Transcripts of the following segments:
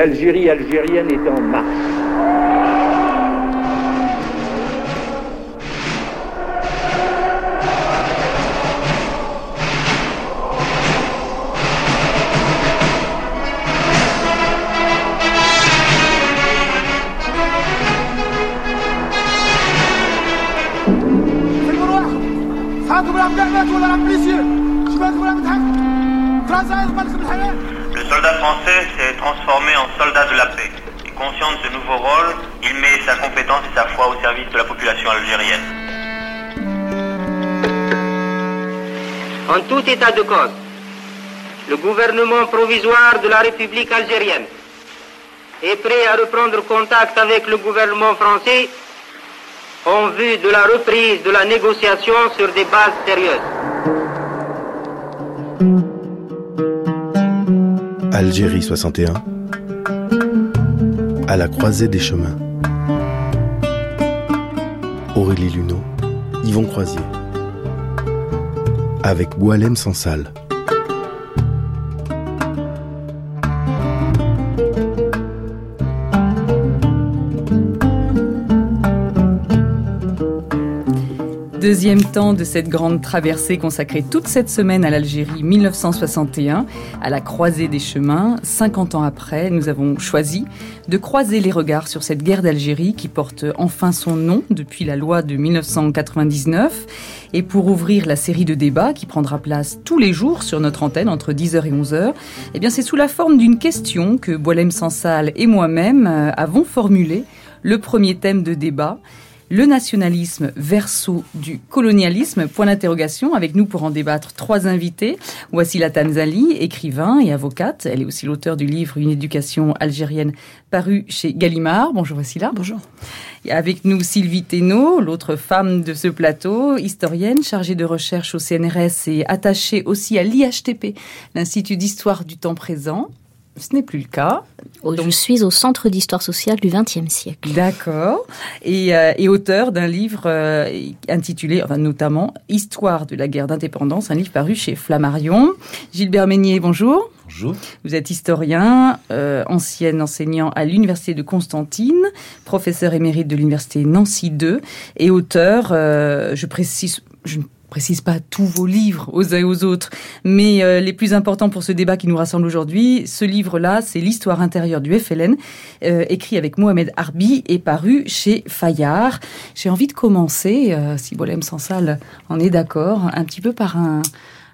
d'Algérie algérienne est en marche. Soldat français s'est transformé en soldat de la paix. Et conscient de ce nouveau rôle, il met sa compétence et sa foi au service de la population algérienne. En tout état de cause, le gouvernement provisoire de la République algérienne est prêt à reprendre contact avec le gouvernement français en vue de la reprise de la négociation sur des bases sérieuses. Algérie 61 À la croisée des chemins. Aurélie Luneau, Yvon Croisier. Avec Boalem Sansal Deuxième temps de cette grande traversée consacrée toute cette semaine à l'Algérie 1961, à la croisée des chemins. 50 ans après, nous avons choisi de croiser les regards sur cette guerre d'Algérie qui porte enfin son nom depuis la loi de 1999. Et pour ouvrir la série de débats qui prendra place tous les jours sur notre antenne entre 10h et 11h, eh bien c'est sous la forme d'une question que Boilem Sansal et moi-même euh, avons formulée, le premier thème de débat le nationalisme verso du colonialisme? Point d'interrogation. Avec nous pour en débattre trois invités. Wassila Tanzali, écrivain et avocate. Elle est aussi l'auteur du livre Une éducation algérienne paru chez Gallimard. Bonjour Wassila. Bonjour. Et avec nous Sylvie Thénault, l'autre femme de ce plateau, historienne, chargée de recherche au CNRS et attachée aussi à l'IHTP, l'Institut d'histoire du temps présent. Ce n'est plus le cas. Oh, Donc, je suis au Centre d'histoire sociale du XXe siècle. D'accord. Et, euh, et, auteur d'un livre euh, intitulé, enfin, notamment, Histoire de la guerre d'indépendance, un livre paru chez Flammarion. Gilbert Meignier, bonjour. Bonjour. Vous êtes historien, euh, ancien enseignant à l'Université de Constantine, professeur émérite de l'Université Nancy 2 et auteur, euh, je précise, je précise pas tous vos livres aux uns et aux autres, mais euh, les plus importants pour ce débat qui nous rassemble aujourd'hui, ce livre-là, c'est l'histoire intérieure du FLN, euh, écrit avec Mohamed Harbi et paru chez Fayard. J'ai envie de commencer, euh, si Bolem Sansal en est d'accord, un petit peu par un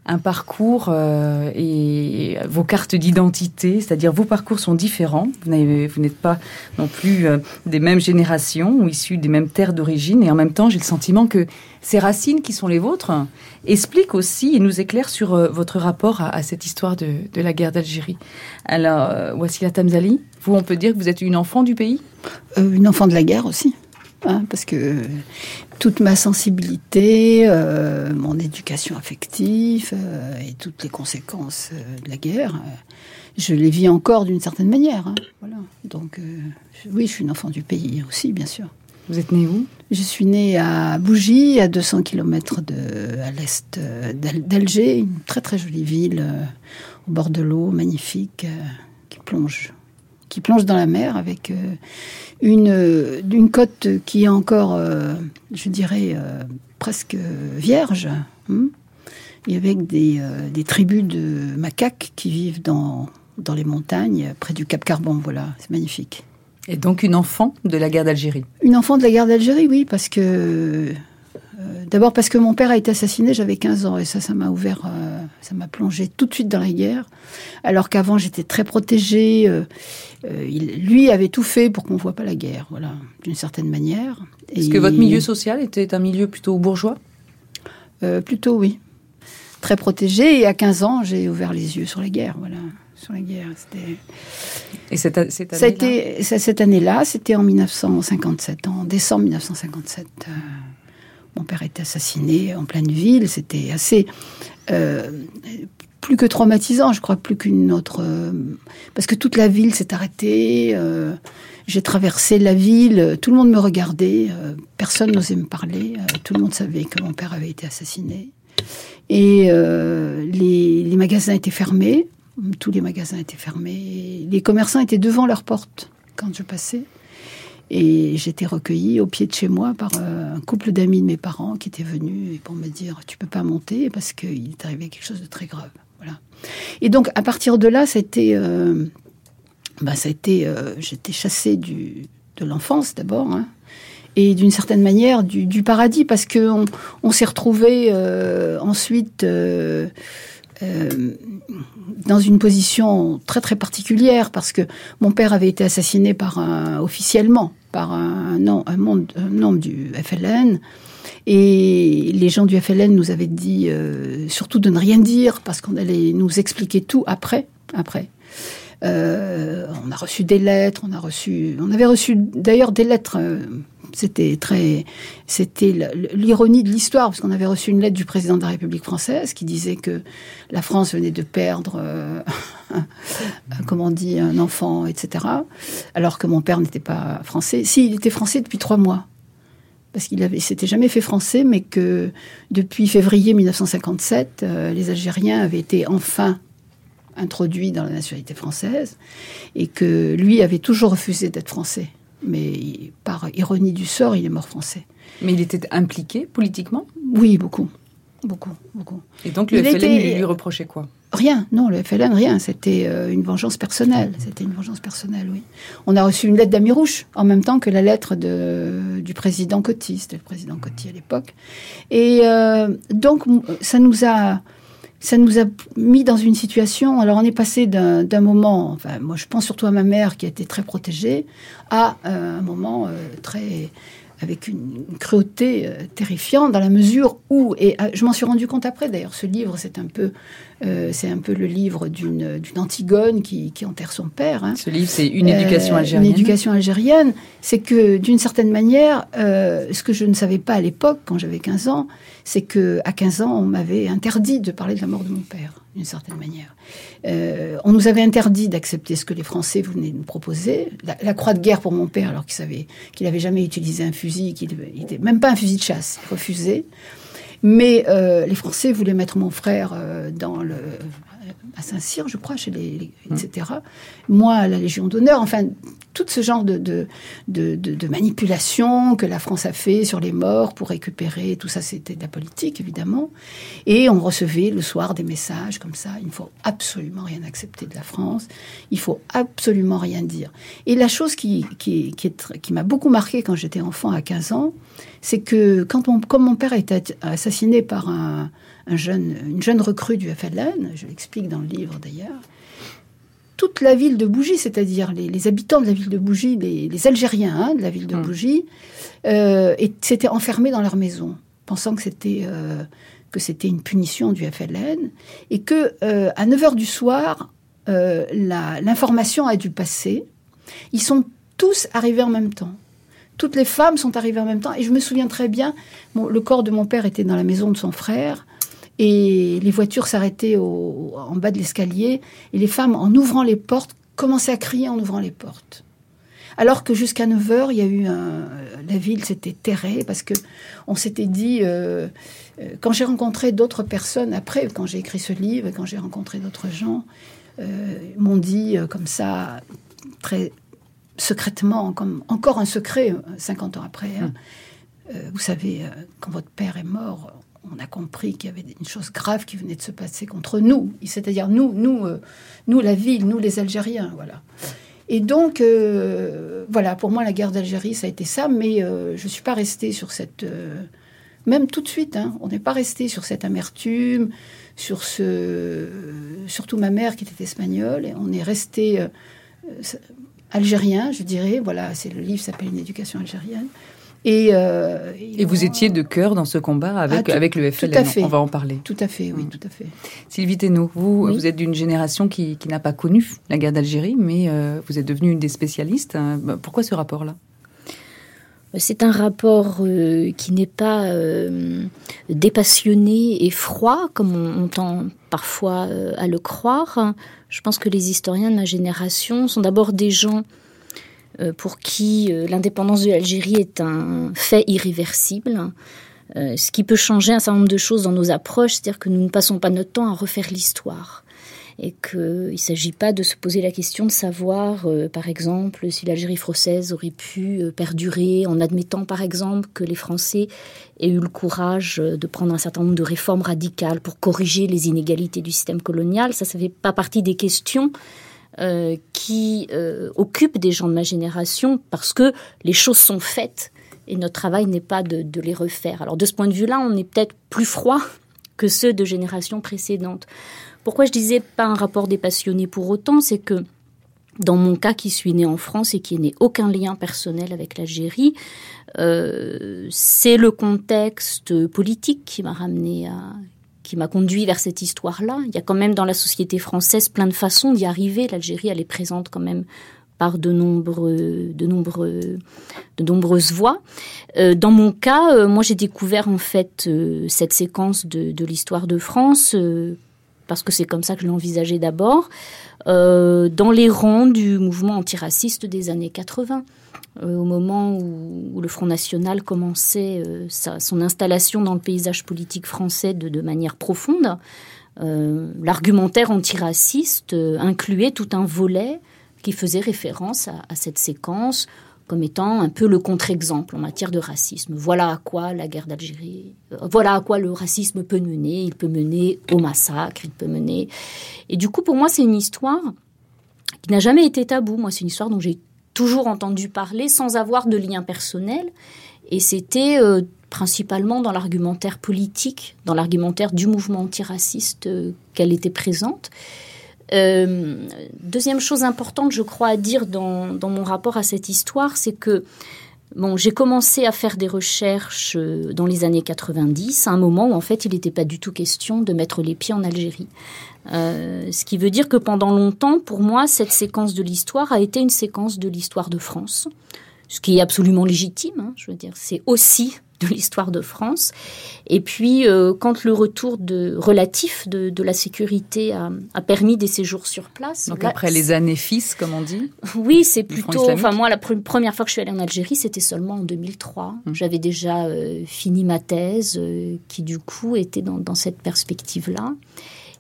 un parcours euh, et vos cartes d'identité, c'est-à-dire vos parcours sont différents. Vous n'êtes pas non plus euh, des mêmes générations ou issus des mêmes terres d'origine. Et en même temps, j'ai le sentiment que ces racines qui sont les vôtres expliquent aussi et nous éclairent sur euh, votre rapport à, cette histoire de, la guerre d'Algérie. Alors, euh, voici la Tamzali. Vous, on peut dire que vous êtes une enfant du pays? Une enfant de la guerre aussi. Hein, parce que toute ma sensibilité, euh, mon éducation affective euh, et toutes les conséquences euh, de la guerre, je les vis encore d'une certaine manière. Hein, voilà. Donc, oui, je suis une enfant du pays aussi, bien sûr. Vous êtes née où? Je suis née à Bougie, à 200 km de, à l'est d'Alger, une très très jolie ville au bord de l'eau, magnifique, qui plonge qui plonge dans la mer avec euh, une, une côte qui est encore, euh, je dirais, euh, presque vierge. Hein et avec des, des, tribus de macaques qui vivent dans, dans les montagnes, près du Cap Carbon. Voilà, c'est magnifique. Et donc une enfant de la guerre d'Algérie Une enfant de la guerre d'Algérie, oui, parce que D'abord parce que mon père a été assassiné, j'avais 15 ans et ça, ça m'a ouvert, euh, ça m'a plongé tout de suite dans la guerre. Alors qu'avant j'étais très protégée. Euh, euh, il, lui avait tout fait pour qu'on voit pas la guerre, voilà, d'une certaine manière. Est-ce que votre milieu social était un milieu plutôt bourgeois? Plutôt oui, très protégé. Et à 15 ans, j'ai ouvert les yeux sur la guerre, voilà. Sur la guerre, Et cette, année-là? Cette année-là, c'était en 1957, en décembre 1957. Mon père était assassiné en pleine ville. C'était assez. Euh, plus que traumatisant, je crois, plus qu'une autre. Euh, parce que toute la ville s'est arrêtée. Euh, j'ai traversé la ville. Tout le monde me regardait. Personne n'osait me parler. Tout le monde savait que mon père avait été assassiné. Et les, les, magasins étaient fermés. Tous les magasins étaient fermés. Les commerçants étaient devant leurs portes quand je passais. Et j'étais recueillie au pied de chez moi par euh, un couple d'amis de mes parents qui étaient venus pour me dire tu peux pas monter parce qu'il est arrivé quelque chose de très grave. Voilà. Et donc à partir de là, euh, bah, ça a été, euh, j'étais chassée du, de l'enfance d'abord. Hein, et d'une certaine manière du, du, paradis parce que on, s'est retrouvé ensuite euh, dans une position très très particulière parce que mon père avait été assassiné par un, officiellement par un, un, un, membre du FLN et les gens du FLN nous avaient dit euh, surtout de ne rien dire parce qu'on allait nous expliquer tout après après euh, on a reçu des lettres, on a reçu, on avait reçu d'ailleurs des lettres. Euh, c'était très, c'était l'ironie de l'histoire parce qu'on avait reçu une lettre du président de la République française qui disait que la France venait de perdre, euh, comment on dit, un enfant, etc. Alors que mon père n'était pas français. Si, il était français depuis trois mois parce qu'il avait, s'était jamais fait français, mais que depuis février 1957, euh, les Algériens avaient été enfin introduit dans la nationalité française et que lui avait toujours refusé d'être français. Mais par ironie du sort, il est mort français. Mais il était impliqué politiquement? Oui, beaucoup. Beaucoup, beaucoup. Et donc le il FLN était... lui reprochait quoi? Rien, non, le FLN, rien. C'était euh, une vengeance personnelle. C'était une vengeance personnelle, oui. On a reçu une lettre d'Amirouche en même temps que la lettre de, du président Coty. C'était le président Coty à l'époque. Et euh, donc, ça nous a ça nous a mis dans une situation. Alors, on est passé d'un moment, enfin, moi, je pense surtout à ma mère qui a été très protégée, à euh, un moment euh, très avec une, cruauté euh, terrifiante dans la mesure où, et je m'en suis rendu compte après d'ailleurs, ce livre c'est un peu, euh, c'est un peu le livre d'une Antigone qui, qui, enterre son père. Hein. Ce livre c'est une éducation algérienne. Une éducation algérienne, c'est que d'une certaine manière, ce que je ne savais pas à l'époque quand j'avais 15 ans, c'est que à 15 ans on m'avait interdit de parler de la mort de mon père d'une certaine manière. Euh, on nous avait interdit d'accepter ce que les Français venaient nous proposer. La, la croix de guerre pour mon père, alors qu'il savait qu'il n'avait jamais utilisé un fusil, qu'il n'était même pas un fusil de chasse, il refusait. Mais euh, les Français voulaient mettre mon frère euh, dans le à Saint-Cyr, je crois, chez les, etc. Moi, à la Légion d'honneur, enfin, tout ce genre de, de, de, de, manipulation que la France a fait sur les morts pour récupérer, tout ça, c'était de la politique, évidemment. Et on recevait le soir des messages comme ça, il ne faut absolument rien accepter de la France, il faut absolument rien dire. Et la chose qui, qui, qui, qui m'a beaucoup marqué quand j'étais enfant à 15 ans, c'est que quand mon, comme mon père a été assassiné par un un jeune, une jeune recrue du FLN, je l'explique dans le livre d'ailleurs, toute la ville de Bougie, c'est-à-dire les, habitants de la ville de Bougie, les, Algériens hein, de la ville de mmh. Bougie, euh, s'étaient enfermés dans leur maison, pensant que c'était euh, que c'était une punition du FLN, et que euh, à 9 h du soir, euh, l'information a dû passer. Ils sont tous arrivés en même temps. Toutes les femmes sont arrivées en même temps, et je me souviens très bien. Bon, le corps de mon père était dans la maison de son frère. Et les voitures s'arrêtaient en bas de l'escalier. Et les femmes, en ouvrant les portes, commençaient à crier en ouvrant les portes. Alors que jusqu'à 9 heures, il y a eu un, la ville s'était terrée parce que on s'était dit, euh, euh, quand j'ai rencontré d'autres personnes après, quand j'ai écrit ce livre, quand j'ai rencontré d'autres gens, euh, m'ont dit euh, comme ça, très secrètement, comme encore un secret, 50 ans après. Hein, hum. vous savez, quand votre père est mort, on a compris qu'il y avait une chose grave qui venait de se passer contre nous, c'est-à-dire nous, nous, euh, nous la ville, nous les Algériens, voilà. Et donc, euh, voilà, pour moi, la guerre d'Algérie, ça a été ça, mais euh, je ne suis pas restée sur cette... même tout de suite, hein, on n'est pas resté sur cette amertume, sur ce... Surtout ma mère qui était espagnole, et on est resté algérien, je dirais, voilà, c'est le livre s'appelle Une éducation algérienne. Et, euh, et, vous étiez de cœur dans ce combat avec, ah, avec le FLN. Tout à fait. On va en parler. Tout à fait, oui, mm. tout à fait. Sylvie Thénault, vous, vous êtes d'une génération qui, qui n'a pas connu la guerre d'Algérie, mais euh, vous êtes devenue une des spécialistes. Bah, pourquoi ce rapport-là? C'est un rapport euh, qui n'est pas euh, dépassionné et froid, comme on, on tend parfois euh, à le croire. Je pense que les historiens de ma génération sont d'abord des gens euh, pour qui euh, l'indépendance de l'Algérie est un fait irréversible, euh, ce qui peut changer un certain nombre de choses dans nos approches, c'est-à-dire que nous ne passons pas notre temps à refaire l'histoire. et qu'il ne s'agit pas de se poser la question de savoir, euh, par exemple, si l'Algérie française aurait pu euh, perdurer en admettant, par exemple, que les Français aient eu le courage euh, de prendre un certain nombre de réformes radicales pour corriger les inégalités du système colonial. Ça, ça fait pas partie des questions qui occupent des gens de ma génération parce que les choses sont faites et notre travail n'est pas de, de les refaire. Alors de ce point de vue-là, on est peut-être plus froid que ceux de générations précédentes. Pourquoi je disais pas un rapport des passionnés pour autant, c'est que dans mon cas qui suis né en France et qui n'ai aucun lien personnel avec l'Algérie, euh, c'est le contexte politique qui m'a ramené à qui m'a conduit vers cette histoire-là. Il y a quand même dans la société française plein de façons d'y arriver. L'Algérie, elle est présente quand même par de nombreux, de nombreux, de nombreuses voies. Euh, dans mon cas, euh, moi j'ai découvert en fait cette séquence de, de l'histoire de France parce que c'est comme ça que je l'ai envisagé d'abord, euh, dans les rangs du mouvement antiraciste des années 80. Euh, au moment où, le Front National commençait euh, son installation dans le paysage politique français de, manière profonde, l'argumentaire antiraciste incluait tout un volet qui faisait référence à cette séquence comme étant un peu le contre-exemple en matière de racisme. Voilà à quoi la guerre d'Algérie, euh, voilà à quoi le racisme peut mener. Il peut mener au massacre, il peut mener. Et du coup, pour moi, c'est une histoire qui n'a jamais été tabou. Moi, c'est une histoire dont j'ai toujours entendu parler sans avoir de lien personnel. Et c'était euh, principalement dans l'argumentaire politique, dans l'argumentaire du mouvement antiraciste euh, qu'elle était présente. Euh, deuxième chose importante, je crois, à dire dans, mon rapport à cette histoire, c'est que bon, j'ai commencé à faire des recherches dans les années 90, à un moment où en fait il n'était pas du tout question de mettre les pieds en Algérie. Euh, ce qui veut dire que pendant longtemps, pour moi, cette séquence de l'histoire a été une séquence de l'histoire de France, ce qui est absolument légitime. Hein, je veux dire, c'est aussi de l'histoire de France. Et puis, euh, quand le retour de, relatif de, de la sécurité a, a, permis des séjours sur place. Donc après les années fils, comme on dit Oui, c'est plutôt... Enfin, moi, la première fois que je suis allée en Algérie, c'était seulement en 2003. Hum. J'avais déjà euh, fini ma thèse, euh, qui du coup était dans, dans cette perspective-là.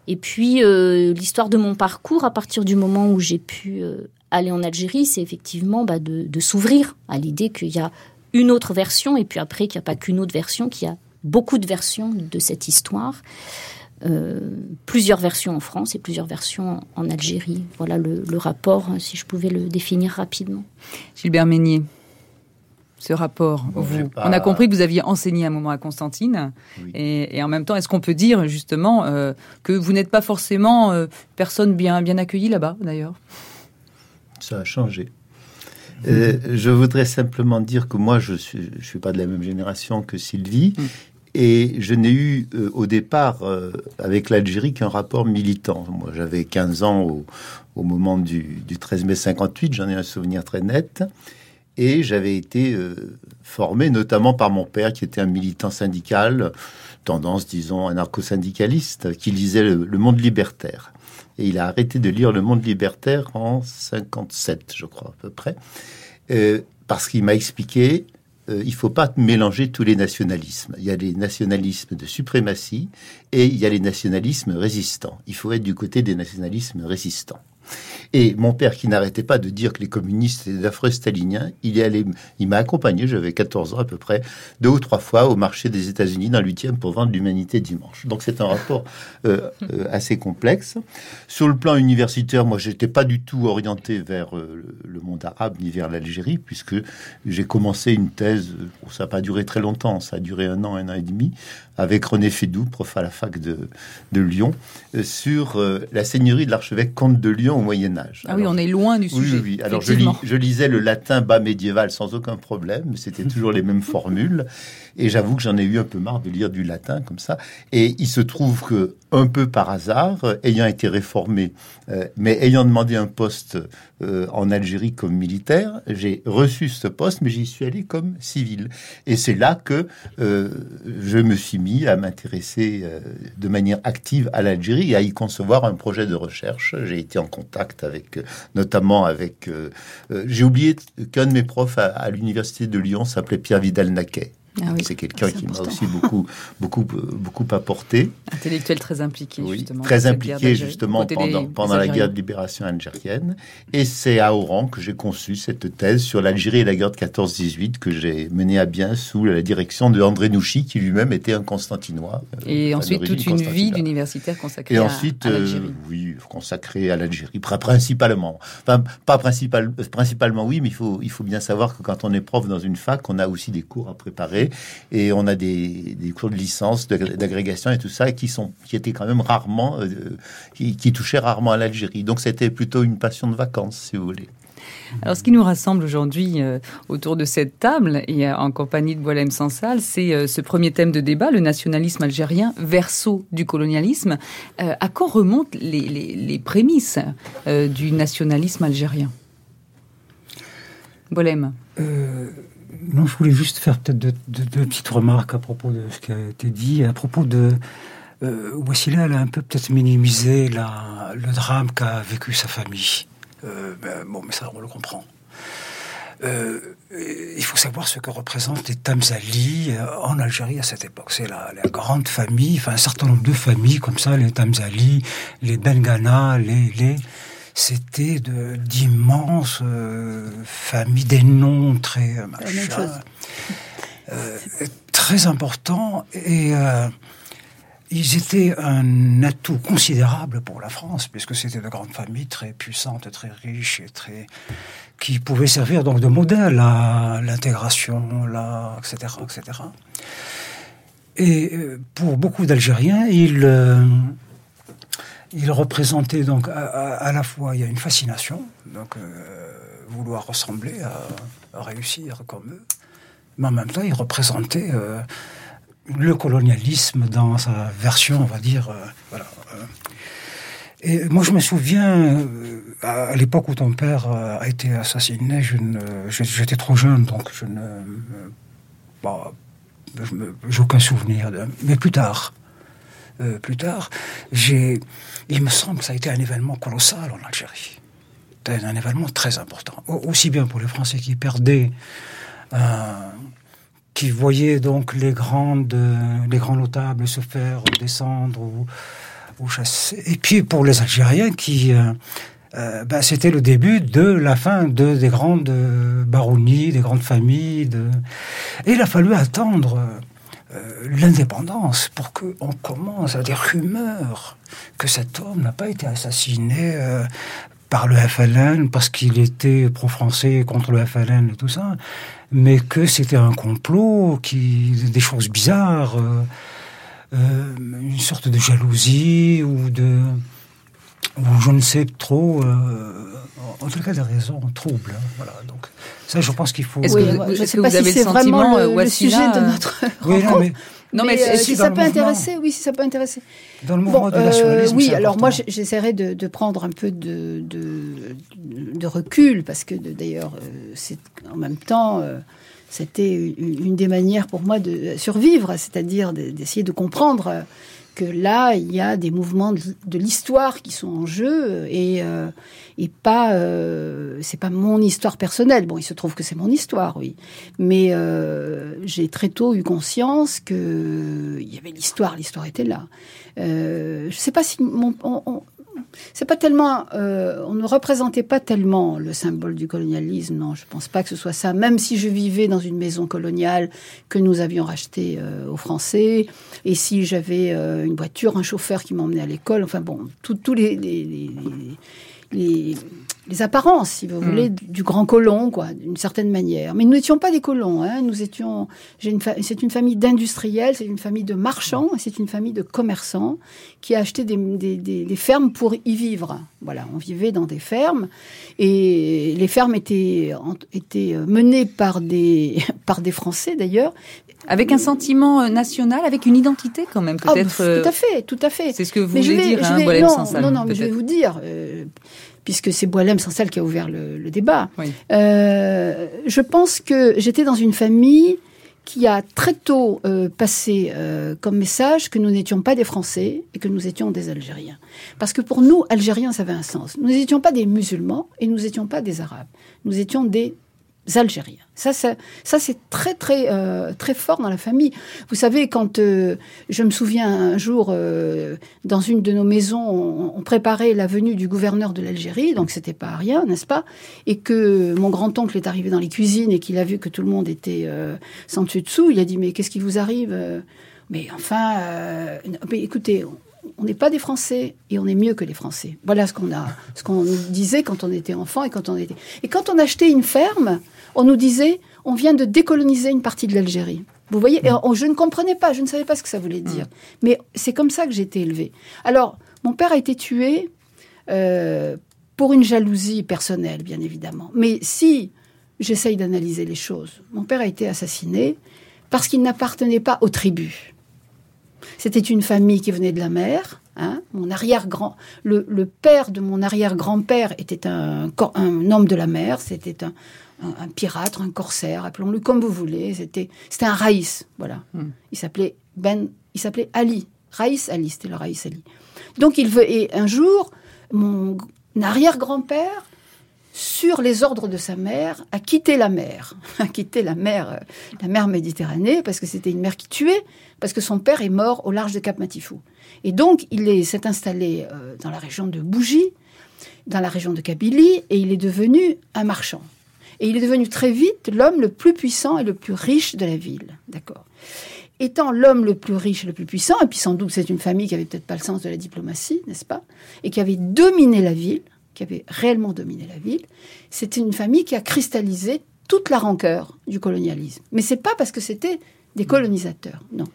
Et puis, l'histoire de mon parcours, à partir du moment où j'ai pu aller en Algérie, c'est effectivement bah, de, de s'ouvrir à l'idée qu'il y a une autre version, et puis après qu'il n'y a pas qu'une autre version, qu'il y a beaucoup de versions de cette histoire. Euh, plusieurs versions en France et plusieurs versions en Algérie. Voilà le, rapport, hein, si je pouvais le définir rapidement. Gilbert Meignier, ce rapport, on a compris que vous aviez enseigné un moment à Constantine, et, en même temps, est-ce qu'on peut dire justement euh, que vous n'êtes pas forcément euh, personne bien, bien accueillie là-bas, d'ailleurs? Ça a changé. Euh, je voudrais simplement dire que moi, je ne suis, je suis pas de la même génération que Sylvie. Mm. Et je n'ai eu au départ avec l'Algérie qu'un rapport militant. Moi, j'avais 15 ans au, au moment du, du, 13 mai 58, j'en ai un souvenir très net. Et j'avais été formé notamment par mon père qui était un militant syndical, tendance, disons, anarcho-syndicaliste, qui lisait le, Monde libertaire. Et il a arrêté de lire Le Monde libertaire en 57, je crois, à peu près. Euh, parce qu'il m'a expliqué, euh, il faut pas mélanger tous les nationalismes. Il y a les nationalismes de suprématie et il y a les nationalismes résistants. Il faut être du côté des nationalismes résistants. Et mon père, qui n'arrêtait pas de dire que les communistes étaient d'affreux staliniens, il, est allé, il m'a accompagné, j'avais 14 ans à peu près, deux ou trois fois au marché des États-Unis dans 8e pour vendre l'humanité dimanche. Donc c'est un rapport euh, euh, assez complexe. Sur le plan universitaire, moi, j'étais pas du tout orienté vers euh, le monde arabe ni vers l'Algérie, puisque j'ai commencé une thèse, ça n'a pas duré très longtemps, ça a duré un an, un an et demi, avec René Fédou, prof à la fac de, de Lyon, sur la seigneurie de l'archevêque comte de Lyon au Moyen Âge. Ah oui, on est loin du sujet. Oui, oui. Alors je, je, lisais le latin bas médiéval sans aucun problème, c'était toujours les mêmes formules. Et j'avoue que j'en ai eu un peu marre de lire du latin comme ça. Et il se trouve que, un peu par hasard, ayant été réformé, euh, mais ayant demandé un poste euh, en Algérie comme militaire, j'ai reçu ce poste, mais j'y suis allé comme civil. Et c'est là que euh, je me suis mis à m'intéresser de manière active à l'Algérie et à y concevoir un projet de recherche. J'ai été en contact avec, notamment avec, j'ai oublié qu'un de mes profs à, à l'université de Lyon s'appelait Pierre Vidal-Naquet Ah c'est quelqu'un qui m'a aussi beaucoup, beaucoup, beaucoup apporté. Intellectuel très impliqué, oui, justement. Très impliqué, justement, pendant, pendant la guerre de libération algérienne. Et c'est à Oran que j'ai conçu cette thèse sur l'Algérie et la guerre de 14-18 que j'ai menée à bien sous la direction de André Nouchy, qui lui-même était un Constantinois. Euh, et ensuite, toute une vie d'universitaire consacrée et ensuite, à, l'Algérie. Euh, oui, consacrée à l'Algérie, principalement. Enfin, pas principal, principalement, oui, mais il faut, il faut bien savoir que quand on est prof dans une fac, on a aussi des cours à préparer et on a des, cours de licence, d'agrégation et tout ça qui sont qui étaient quand même rarement euh, qui, touchaient rarement à l'Algérie. Donc c'était plutôt une passion de vacances, si vous voulez. Alors, ce qui nous rassemble aujourd'hui euh, autour de cette table et euh, en compagnie de Boilem Sansal, c'est ce premier thème de débat, le nationalisme algérien, verso du colonialisme. à quand remontent les, prémices du nationalisme algérien? Boilem non, je voulais juste faire peut-être deux, petites remarques à propos de ce qui a été dit. À propos de. Euh, Wassila, elle a un peu peut-être minimisé le drame qu'a vécu sa famille. Euh, ben, bon, mais ça, on le comprend. Euh, il faut savoir ce que représentent les Tamzali euh, en Algérie à cette époque. C'est la, la, grande famille, enfin un certain nombre de familles comme ça, les Tamzali, les Bengana, les, les c'était d'immenses euh, familles, des noms très, euh, très importants. Et euh, ils étaient un atout considérable pour la France, puisque c'était de grandes familles très puissantes, très riches et très qui pouvaient servir donc de modèle à l'intégration, là, etc., etc. Et pour beaucoup d'Algériens, ils il représentait donc à, la fois, il y a une fascination, donc euh, vouloir ressembler, à, réussir comme eux, mais en même temps, il représentait euh, le colonialisme dans sa version, on va dire, euh. Et moi, je me souviens, à l'époque où ton père a été assassiné, j'étais trop jeune, donc je ne, bah, aucun souvenir. Mais plus tard, euh, plus tard, il me semble que ça a été un événement colossal en Algérie. C'était un événement très important. Aussi bien pour les Français qui perdaient, euh, qui voyaient donc les grandes, les grands notables se faire descendre ou, chasser. Et puis pour les Algériens qui, euh, ben, c'était le début de la fin de, des grandes baronnies, des grandes familles. Et il a fallu attendre euh, l'indépendance pour qu'on commence à des rumeurs que cet homme n'a pas été assassiné euh, par le FLN parce qu'il était pro-français contre le FLN et tout ça, mais que c'était un complot, qui des choses bizarres, euh, une sorte de jalousie ou de ou je ne sais trop, en tout cas des raisons troubles. Hein, voilà, donc ça, je pense qu'il faut. Est-ce que, vous, je ne sais pas si c'est vraiment le, le, sujet de notre oui, non, mais, non, mais, mais euh, si ça peut intéresser, oui, si ça peut intéresser. Dans le mouvement bon, du nationalisme. Euh, oui, alors moi, j'essaierai de, de, prendre un peu de, de, de recul, parce que d'ailleurs, euh, c'est en même temps. Euh, c'était une des manières pour moi de survivre, c'est-à-dire d'essayer de comprendre que là, il y a des mouvements de, l'histoire qui sont en jeu et, euh, et pas, euh, c'est pas mon histoire personnelle. Bon, il se trouve que c'est mon histoire, oui, mais euh, j'ai très tôt eu conscience que il y avait l'histoire, l'histoire était là. Euh, je sais pas si mon, c'est pas tellement, euh, on ne représentait pas tellement le symbole du colonialisme. Non, je pense pas que ce soit ça. Même si je vivais dans une maison coloniale que nous avions rachetée euh, aux Français, et si j'avais euh, une voiture, un chauffeur qui m'emmenait à l'école. Enfin bon, tous les, apparences, si vous voulez, hmm. du grand colon, quoi, d'une certaine manière. Mais nous n'étions pas des colons. Hein. Nous étions. Une c'est une famille d'industriels, c'est une famille de marchands, c'est une famille de commerçants qui a acheté des, des, des, fermes pour y vivre. Voilà, on vivait dans des fermes et les fermes étaient étaient menées par des par des Français d'ailleurs. Avec un sentiment euh, national, avec une identité quand même, ah, peut-être. tout à fait, tout à fait. C'est ce que vous voulez dire, hein, non, non, non, mais je vais vous dire. Euh, puisque c'est Boilem Sansal qui a ouvert le, débat. Euh, je pense que j'étais dans une famille qui a très tôt euh, passé euh, comme message que nous n'étions pas des Français et que nous étions des Algériens. Parce que pour nous, Algériens, ça avait un sens. Nous n'étions pas des musulmans et nous n'étions pas des Arabes. Nous étions des Algériens. Ça, ça, ça c'est très très euh, très fort dans la famille. Vous savez, quand euh, je me souviens un jour euh, dans une de nos maisons, on, préparait la venue du gouverneur de l'Algérie, donc c'était pas rien, n'est-ce pas? Et que mon grand oncle est arrivé dans les cuisines et qu'il a vu que tout le monde était sans dessus dessous, il a dit mais qu'est-ce qui vous arrive? Mais enfin, mais écoutez, on n'est pas des Français et on est mieux que les Français. Voilà ce qu'on a, ce qu'on nous disait quand on était enfant et quand on était. Et quand on achetait une ferme, on nous disait, on vient de décoloniser une partie de l'Algérie. Vous voyez, et on- je ne comprenais pas, je ne savais pas ce que ça voulait dire. Mais c'est comme ça que j'ai été élevée. Alors, mon père a été tué euh, pour une jalousie personnelle, bien évidemment. Mais si j'essaye d'analyser les choses, mon père a été assassiné parce qu'il n'appartenait pas aux tribus. C'était une famille qui venait de la mer. hein. Mon arrière-grand, le, le père de mon arrière-grand-père était un, homme de la mer. C'était un, un, un pirate, un corsaire, appelons-le comme vous voulez. C'était, c'était un raïs, voilà. Il s'appelait Ben, il s'appelait Ali. Raïs Ali, c'était le Raïs Ali. Donc il veut, et un jour, mon arrière-grand-père, sur les ordres de sa mère, a quitté la mer, a quitté la mer, euh, la mer Méditerranée, parce que c'était une mer qui tuait, parce que son père est mort au large de Cap Matifou. Et donc, il est- s'est installé euh, dans la région de Bougie, dans la région de Kabylie, et il est devenu un marchand. Et il est devenu très vite l'homme le plus puissant et le plus riche de la ville. D'accord Étant l'homme le plus riche et le plus puissant, et puis sans doute c'est une famille qui avait peut-être pas le sens de la diplomatie, n'est-ce pas Et qui avait dominé la ville, qui avait réellement dominé la ville, c'était une famille qui a cristallisé toute la rancœur du colonialisme. Mais c'est pas parce que c'était des colonisateurs, non.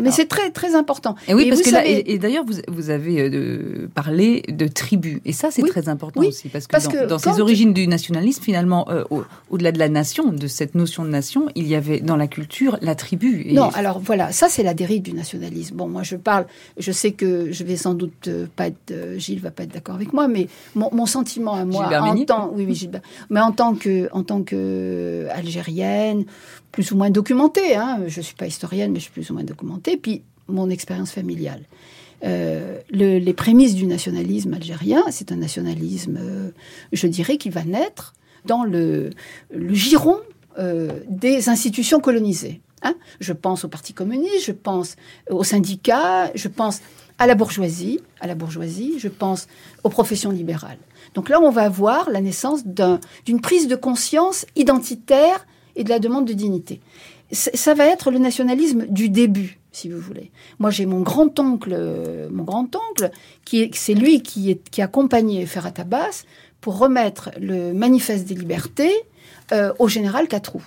Mais c'est très très important. Et oui, parce que là, et, et d'ailleurs, vous, vous avez euh, parlé de tribus. Et ça, c'est Oui, très important oui, aussi. Parce que parce dans, que dans ces origines du nationalisme, finalement, euh, au- au-delà de la nation, de cette notion de nation, il y avait dans la culture la tribu. Et Non, alors voilà, ça c'est la dérive du nationalisme. Bon, moi je parle, je sais que je vais sans doute euh, pas être, euh, Gilles va pas être d'accord avec moi, mais mon, mon sentiment à moi, Gilbert en tant, oui, oui, Gilbert, mais en tant que, en tant que algérienne, plus ou moins documentée, hein, je suis pas historienne, mais je suis plus ou moins documentée, puis mon expérience familiale. Euh, le- les prémices du nationalisme algérien, c'est un nationalisme, euh, je dirais, qui va naître dans le, giron euh, des institutions colonisées. hein. Je pense au Parti communiste, je pense aux syndicats, je pense à la bourgeoisie, à la bourgeoisie, je pense aux professions libérales. Donc là, on va avoir la naissance d'un- d'une prise de conscience identitaire et de la demande de dignité. Ça va être le nationalisme du début, si vous voulez. Moi, j'ai mon grand-oncle, euh, mon grand-oncle, qui est, c'est lui qui, est, qui a accompagné Ferhat Abbas pour remettre le manifeste des libertés euh, au général Catroux,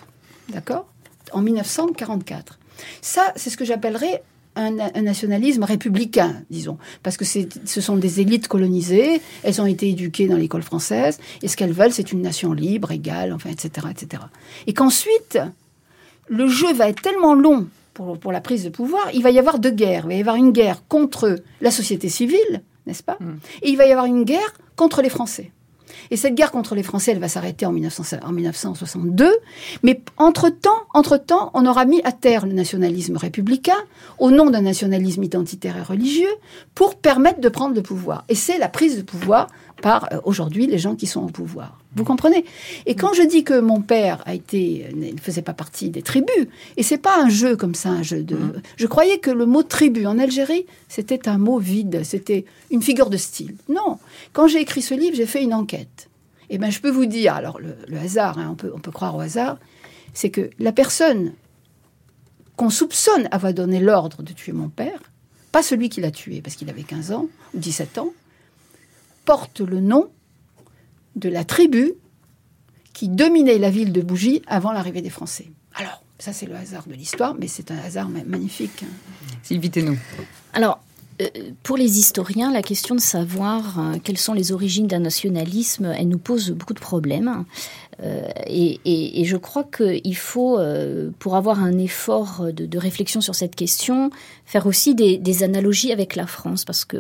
d'accord? En 1944. Ça, c'est ce que j'appellerais un, un nationalisme républicain, disons, parce que ce sont des élites colonisées, elles ont été éduquées dans l'école française, et ce qu'elles veulent, c'est une nation libre, égale, enfin, etc., etc. Et qu'ensuite, le jeu va être tellement long pour, pour la prise de pouvoir, il va y avoir deux guerres. Il va y avoir une guerre contre la société civile, n'est-ce pas Et il va y avoir une guerre contre les Français. Et cette guerre contre les Français, elle va s'arrêter en, 1900 en 1962. Mais entre-temps, entre-temps, on aura mis à terre le nationalisme républicain au nom d'un nationalisme identitaire et religieux pour permettre de prendre le pouvoir. Et c'est la prise de pouvoir par euh, aujourd'hui les gens qui sont au pouvoir. Vous comprenez? Et quand je dis que mon père a été, ne faisait pas partie des tribus, et c'est pas un jeu comme ça, un jeu de. Je croyais que le mot tribu en Algérie, c'était un mot vide, c'était une figure de style. Non. Quand j'ai écrit ce livre, j'ai fait une enquête. Et ben, je peux vous dire, alors le, le hasard, hein, on peut, on peut croire au hasard, c'est que la personne qu'on soupçonne avoir donné l'ordre de tuer mon père, pas celui qui l'a tué, parce qu'il avait 15 ans ou 17 ans, porte le nom de la tribu qui dominait la ville de Bougie avant l'arrivée des Français. Alors, ça c'est le hasard de l'histoire, mais c'est un hasard ma- magnifique. Sylvie Thénault. Alors, pour les historiens, la question de savoir euh, quelles sont les origines d'un nationalisme, elle nous pose beaucoup de problèmes. Euh, et, et- et je crois qu'il faut, euh, pour avoir un effort de, de réflexion sur cette question, faire aussi des, des analogies avec la France. Parce que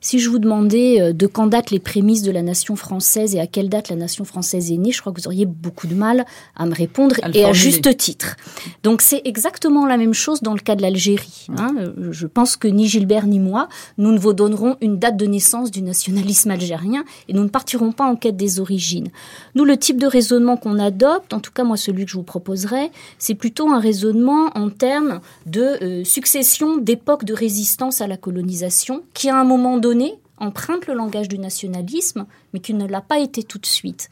si je vous demandais euh, de quand datent les prémices de la nation française et à quelle date la nation française est née, je crois que vous auriez beaucoup de mal à me répondre À et à juste titre. Donc c'est exactement la même chose dans le cas de l'Algérie. hein. Euh, Je pense que ni Gilbert ni moi nous ne vous donnerons une date de naissance du nationalisme algérien et nous ne partirons pas en quête des origines. Nous, le type de raisonnement qu'on adopte, en tout cas moi celui que je vous proposerai, c'est plutôt un raisonnement en termes de euh, succession d'époques de résistance à la colonisation qui à un moment donné emprunte le langage du nationalisme, mais qui ne l'a pas été tout de suite.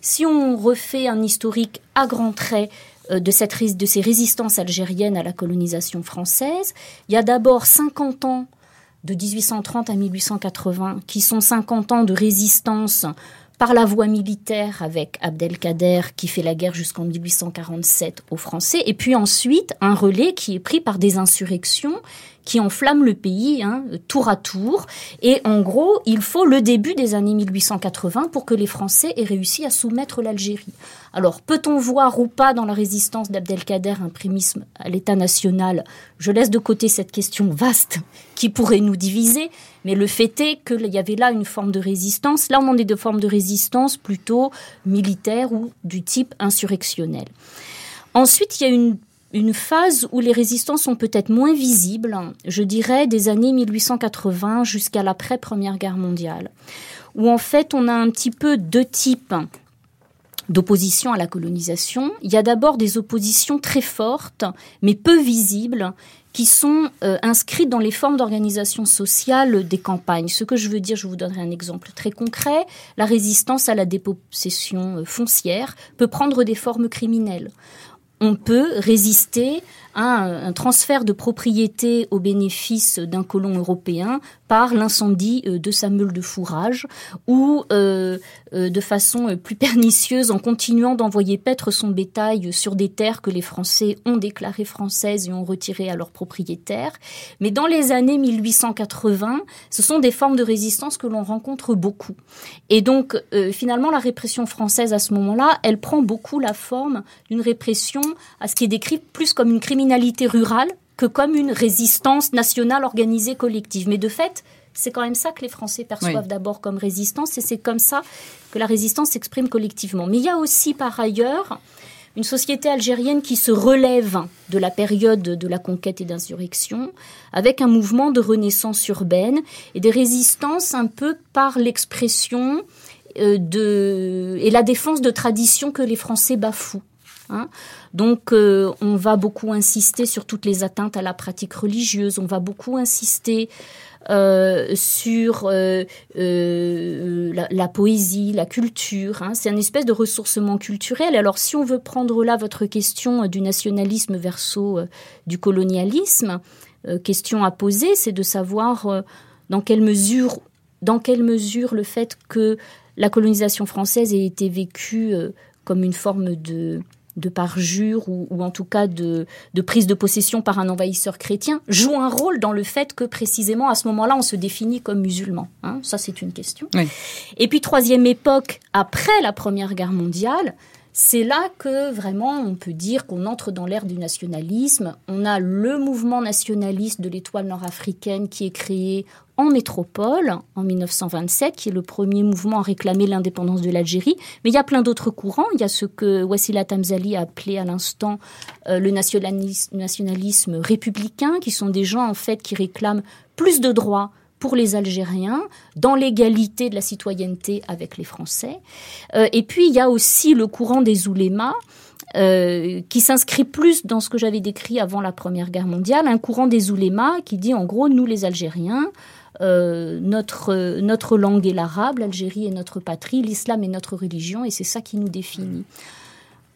Si on refait un historique à grands traits euh, de, de ces résistances algériennes à la colonisation française, il y a d'abord 50 ans de 1830 à 1880 qui sont 50 ans de résistance par la voie militaire avec Abdelkader qui fait la guerre jusqu'en 1847 aux Français, et puis ensuite un relais qui est pris par des insurrections qui enflamme le pays hein, tour à tour. Et en gros, il faut le début des années 1880 pour que les Français aient réussi à soumettre l'Algérie. Alors, peut-on voir ou pas dans la résistance d'Abdelkader un primisme à l'État national? Je laisse de côté cette question vaste qui pourrait nous diviser, mais le fait est qu'il y avait là une forme de résistance. Là, on est de forme de résistance plutôt militaire ou du type insurrectionnel. Ensuite, il y a une une phase où les résistances sont peut-être moins visibles, je dirais des années 1880 jusqu'à l'après-première guerre mondiale, où en fait on a un petit peu deux types d'opposition à la colonisation. Il y a d'abord des oppositions très fortes, mais peu visibles, qui sont euh, inscrites dans les formes d'organisation sociale des campagnes. Ce que je veux dire, je vous donnerai un exemple très concret. La résistance à la dépossession euh, foncière peut prendre des formes criminelles on peut résister un, transfert de propriété au bénéfice d'un colon européen par l'incendie euh, de sa meule de fourrage ou euh, euh, de façon plus pernicieuse en continuant d'envoyer paître son bétail sur des terres que les Français ont déclarées françaises et ont retirées à leurs propriétaires. Mais dans les années 1880, ce sont des formes de résistance que l'on rencontre beaucoup. Et donc, finalement, la répression française à ce moment-là, elle prend beaucoup la forme d'une répression à ce qui est décrit plus comme une criminalité rurale que comme une résistance nationale organisée collective. Mais de fait, c'est quand même ça que les Français perçoivent d'abord comme résistance et c'est comme ça que la résistance s'exprime collectivement. Mais il y a aussi par ailleurs une société algérienne qui se relève de la période de la conquête et d'insurrection, avec un mouvement de renaissance urbaine et des résistances un peu par l'expression euh, de, et la défense de traditions que les Français bafouent. Hein. Donc, euh, on va beaucoup insister sur toutes les atteintes à la pratique religieuse. On va beaucoup insister euh, sur euh, la, poésie, la culture. Hein. C'est un espèce de ressourcement culturel. Alors, si on veut prendre là votre question du nationalisme verso du colonialisme, question à poser, c'est de savoir dans quelle mesure, dans quelle mesure le fait que la colonisation française ait été vécue comme une forme de de parjure ou, ou en tout cas de, prise de possession par un envahisseur chrétien joue un rôle dans le fait que précisément à ce moment-là on se définit comme musulman. Hein. Ça c'est une question. Et puis troisième époque après la Première Guerre mondiale, c'est là que vraiment on peut dire qu'on entre dans l'ère du nationalisme. On a le mouvement nationaliste de l'étoile nord-africaine qui est créé en métropole en 1927, qui est le premier mouvement à réclamer l'indépendance de l'Algérie. Mais il y a plein d'autres courants. Il y a ce que Wassila Tamzali a appelé à l'instant euh, le nationalisme, nationalisme républicain, qui sont des gens en fait qui réclament plus de droits pour les Algériens, dans l'égalité de la citoyenneté avec les Français. Euh, et puis, il y a aussi le courant des oulémas, euh, qui s'inscrit plus dans ce que j'avais décrit avant la Première Guerre mondiale, un courant des oulémas qui dit en gros, nous les Algériens, euh, notre, notre langue est l'arabe, l'Algérie est notre patrie, l'islam est notre religion, et c'est ça qui nous définit.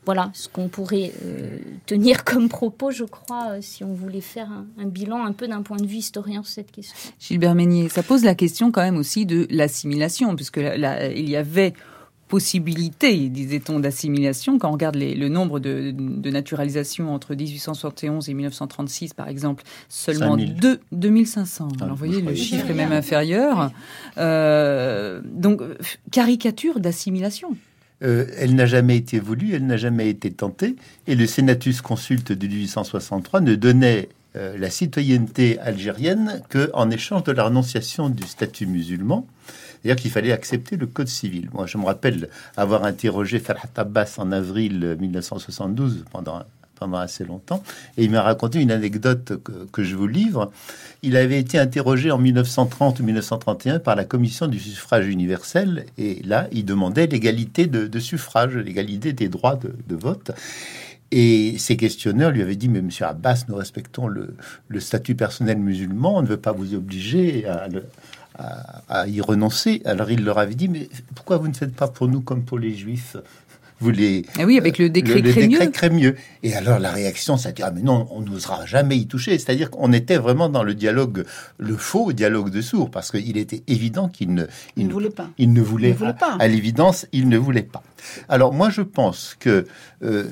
Voilà ce qu'on pourrait euh, tenir comme propos, je crois, euh, si on voulait faire un, bilan un peu d'un point de vue historien sur cette question. Gilbert Meignier, ça pose la question quand même aussi de l'assimilation, puisque il y avait possibilité, disait-on, d'assimilation. Quand on regarde le nombre de, naturalisations entre 1871 et 1936, par exemple, seulement 2, 2500. Alors, vous voyez, le chiffre est même inférieur. Euh, donc, caricature d'assimilation. Euh, elle n'a jamais été voulue, elle n'a jamais été tentée, et le Senatus Consulte de 1863 ne donnait euh, la citoyenneté algérienne que en échange de la renonciation du statut musulman, c'est-à-dire qu'il fallait accepter le code civil. Moi, je me rappelle avoir interrogé Farhat Abbas en avril 1972 pendant pendant assez longtemps. Et il m'a raconté une anecdote que, je vous livre. Il avait été interrogé en 1930 ou 1931 par la commission du suffrage universel. Et là, il demandait l'égalité de, suffrage, l'égalité des droits de, vote. Et ces questionneurs lui avaient dit, mais monsieur Abbas, nous respectons le, statut personnel musulman, on ne veut pas vous obliger à, y renoncer. Alors il leur avait dit, mais pourquoi vous ne faites pas pour nous comme pour les juifs? Vous les... Ah oui, avec le décret, le, le Crémieux. décret Crémieux. Et alors la réaction, ça dit, ah mais non, on n'osera jamais y toucher. C'est-à-dire qu'on était vraiment dans le dialogue, le faux dialogue de sourds, parce qu'il était évident qu'il ne, il, il ne voulait pas. Il ne voulait, il voulait pas. À l'évidence, il ne voulait pas. Alors moi, je pense que euh,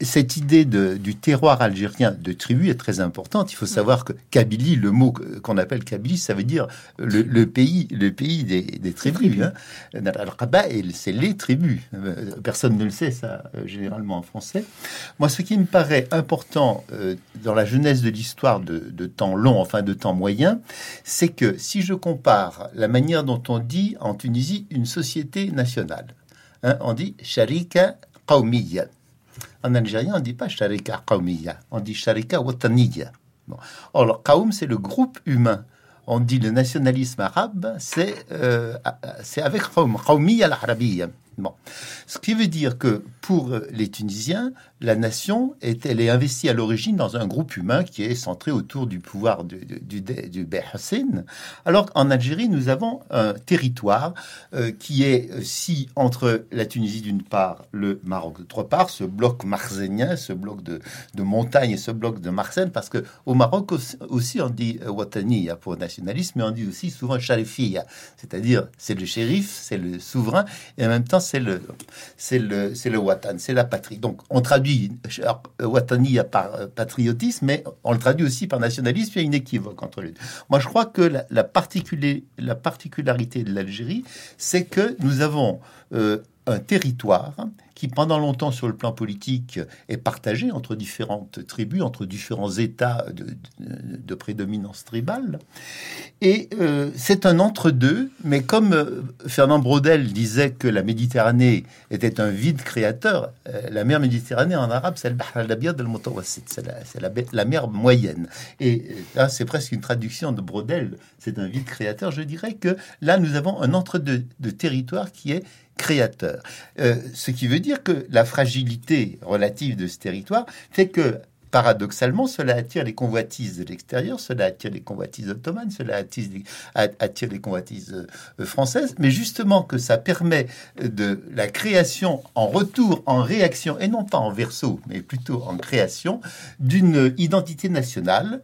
cette idée de, du terroir algérien de tribu est très importante. Il faut savoir que Kabylie, le mot qu'on appelle Kabylie, ça veut dire le, le pays, le pays des, des tribus. Hein. C'est les tribus. Personne ne le sait, ça, euh, généralement en français. Moi, ce qui me paraît important euh, dans la jeunesse de l'histoire de, de, temps long, enfin de temps moyen, c'est que si je compare la manière dont on dit en Tunisie une société nationale, hein, on dit sharika qawmiya. En algérien, on ne dit pas sharika qawmiya, on dit sharika wataniya. Bon. Or, le qawm, c'est le groupe humain. On dit le nationalisme arabe, c'est euh, avec qawm, qawmiya al-arabiyya. Ce qui veut dire que pour les Tunisiens, la nation est, elle est investie à l'origine dans un groupe humain qui est centré autour du pouvoir du, du. Alors qu'en Algérie, nous avons un territoire euh, qui est si entre la Tunisie d'une part, le Maroc d'autre part, ce bloc marzénien, ce bloc de, montagne et ce bloc de Marseille, parce que au Maroc aussi, on dit euh, Wataniya pour nationalisme, mais on dit aussi souvent Sharifiya, c'est-à-dire c'est le shérif, c'est le souverain, et en même temps c'est le c'est le c'est le Watan, c'est la patrie. Donc on traduit Watani par patriotisme, mais on le traduit aussi par nationalisme. Il y a une équivoque entre les deux. Moi, je crois que la, la, la particularité de l'Algérie, c'est que nous avons euh, un territoire qui, pendant longtemps, sur le plan politique, est partagé entre différentes tribus, entre différents États de, prédominance tribale. Et euh, c'est un entre-deux, mais comme euh, Fernand Braudel disait que la Méditerranée était un vide créateur, euh, la mer Méditerranée en arabe, c'est la, la, la, mer moyenne. Et là, c'est presque une traduction de Braudel, c'est un vide créateur. Je dirais que là, nous avons un entre-deux de territoire qui est créateur. Euh, ce qui veut dire que la fragilité relative de ce territoire fait que paradoxalement, cela attire les convoitises de l'extérieur, cela attire les convoitises ottomanes, cela attire les, attire les convoitises euh, françaises, mais justement que ça permet de la création en retour, en réaction, et non pas en verso, mais plutôt en création, d'une identité nationale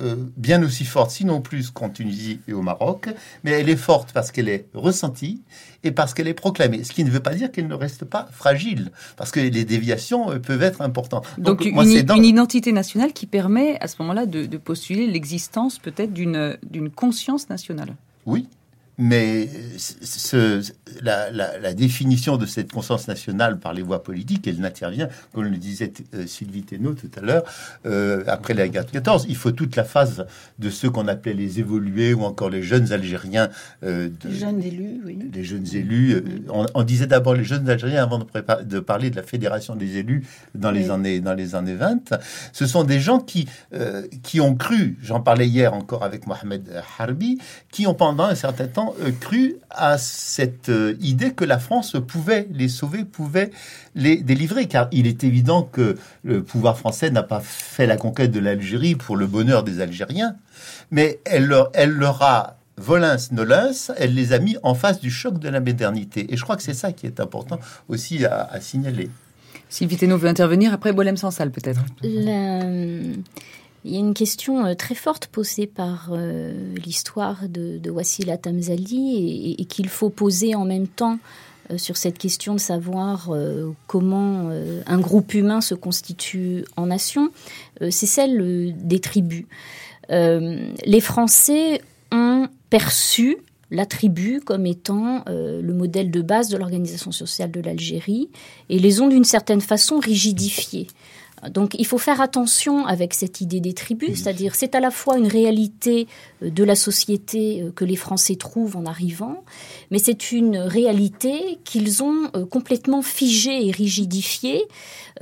euh, bien aussi forte, sinon plus qu'en Tunisie et au Maroc, mais elle est forte parce qu'elle est ressentie et parce qu'elle est proclamée. Ce qui ne veut pas dire qu'elle ne reste pas fragile, parce que les déviations euh, peuvent être importantes. Donc, Donc moi, une, dans... une, identité nationale qui permet à ce moment-là de, de postuler l'existence peut-être d'une conscience nationale. Oui, mais ce, la, la, la, définition de cette conscience nationale par les voies politiques, elle n'intervient, comme le disait euh, Sylvie Thénault tout à l'heure, euh, après la guerre de 14. Il faut toute la phase de ceux qu'on appelait les évolués ou encore les jeunes Algériens. Euh, de, les jeunes élus, oui. Les jeunes élus. On, on, disait d'abord les jeunes Algériens avant de, parler de la fédération des élus dans les, oui. années, dans les années 20. Ce sont des gens qui, qui ont cru, j'en parlais hier encore avec Mohamed Harbi, qui ont pendant un certain temps euh, cru à cette euh, idée que la France pouvait les sauver, pouvait les délivrer, car il est évident que le pouvoir français n'a pas fait la conquête de l'Algérie pour le bonheur des Algériens, mais elle leur, elle leur a volins nolins, elle les a mis en face du choc de la modernité. Et je crois que c'est ça qui est important aussi à, à signaler. Sylvie Thénault veut intervenir, après Bolem Sansal peut-être. La... Il y a une question euh, très forte posée par euh, l'histoire de, de Wassila Tamzali et, qu'il faut poser en même temps euh, sur cette question de savoir comment un groupe humain se constitue en nation, c'est celle des tribus. les Français ont perçu la tribu comme étant le modèle de base de l'organisation sociale de l'Algérie et les ont d'une certaine façon rigidifiés. Donc il faut faire attention avec cette idée des tribus, c'est-à-dire c'est à la fois une réalité euh, de la société euh, que les Français trouvent en arrivant, mais c'est une réalité qu'ils ont euh, complètement figée et rigidifiée.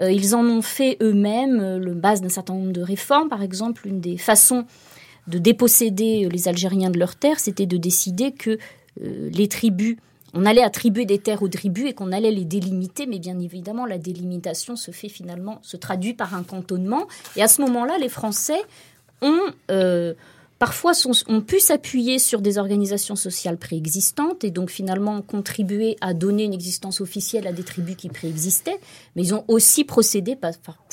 Ils en ont fait eux-mêmes le base d'un certain nombre de réformes. Par exemple, une des façons de déposséder les Algériens de leurs terres, c'était de décider que les tribus on allait attribuer des terres aux tribus et qu'on allait les délimiter, mais bien évidemment, la délimitation se fait finalement, se traduit par un cantonnement. Et à ce moment-là, les Français ont euh, parfois pu s'appuyer sur des organisations sociales préexistantes et donc finalement contribuer à donner une existence officielle à des tribus qui préexistaient, mais ils ont aussi procédé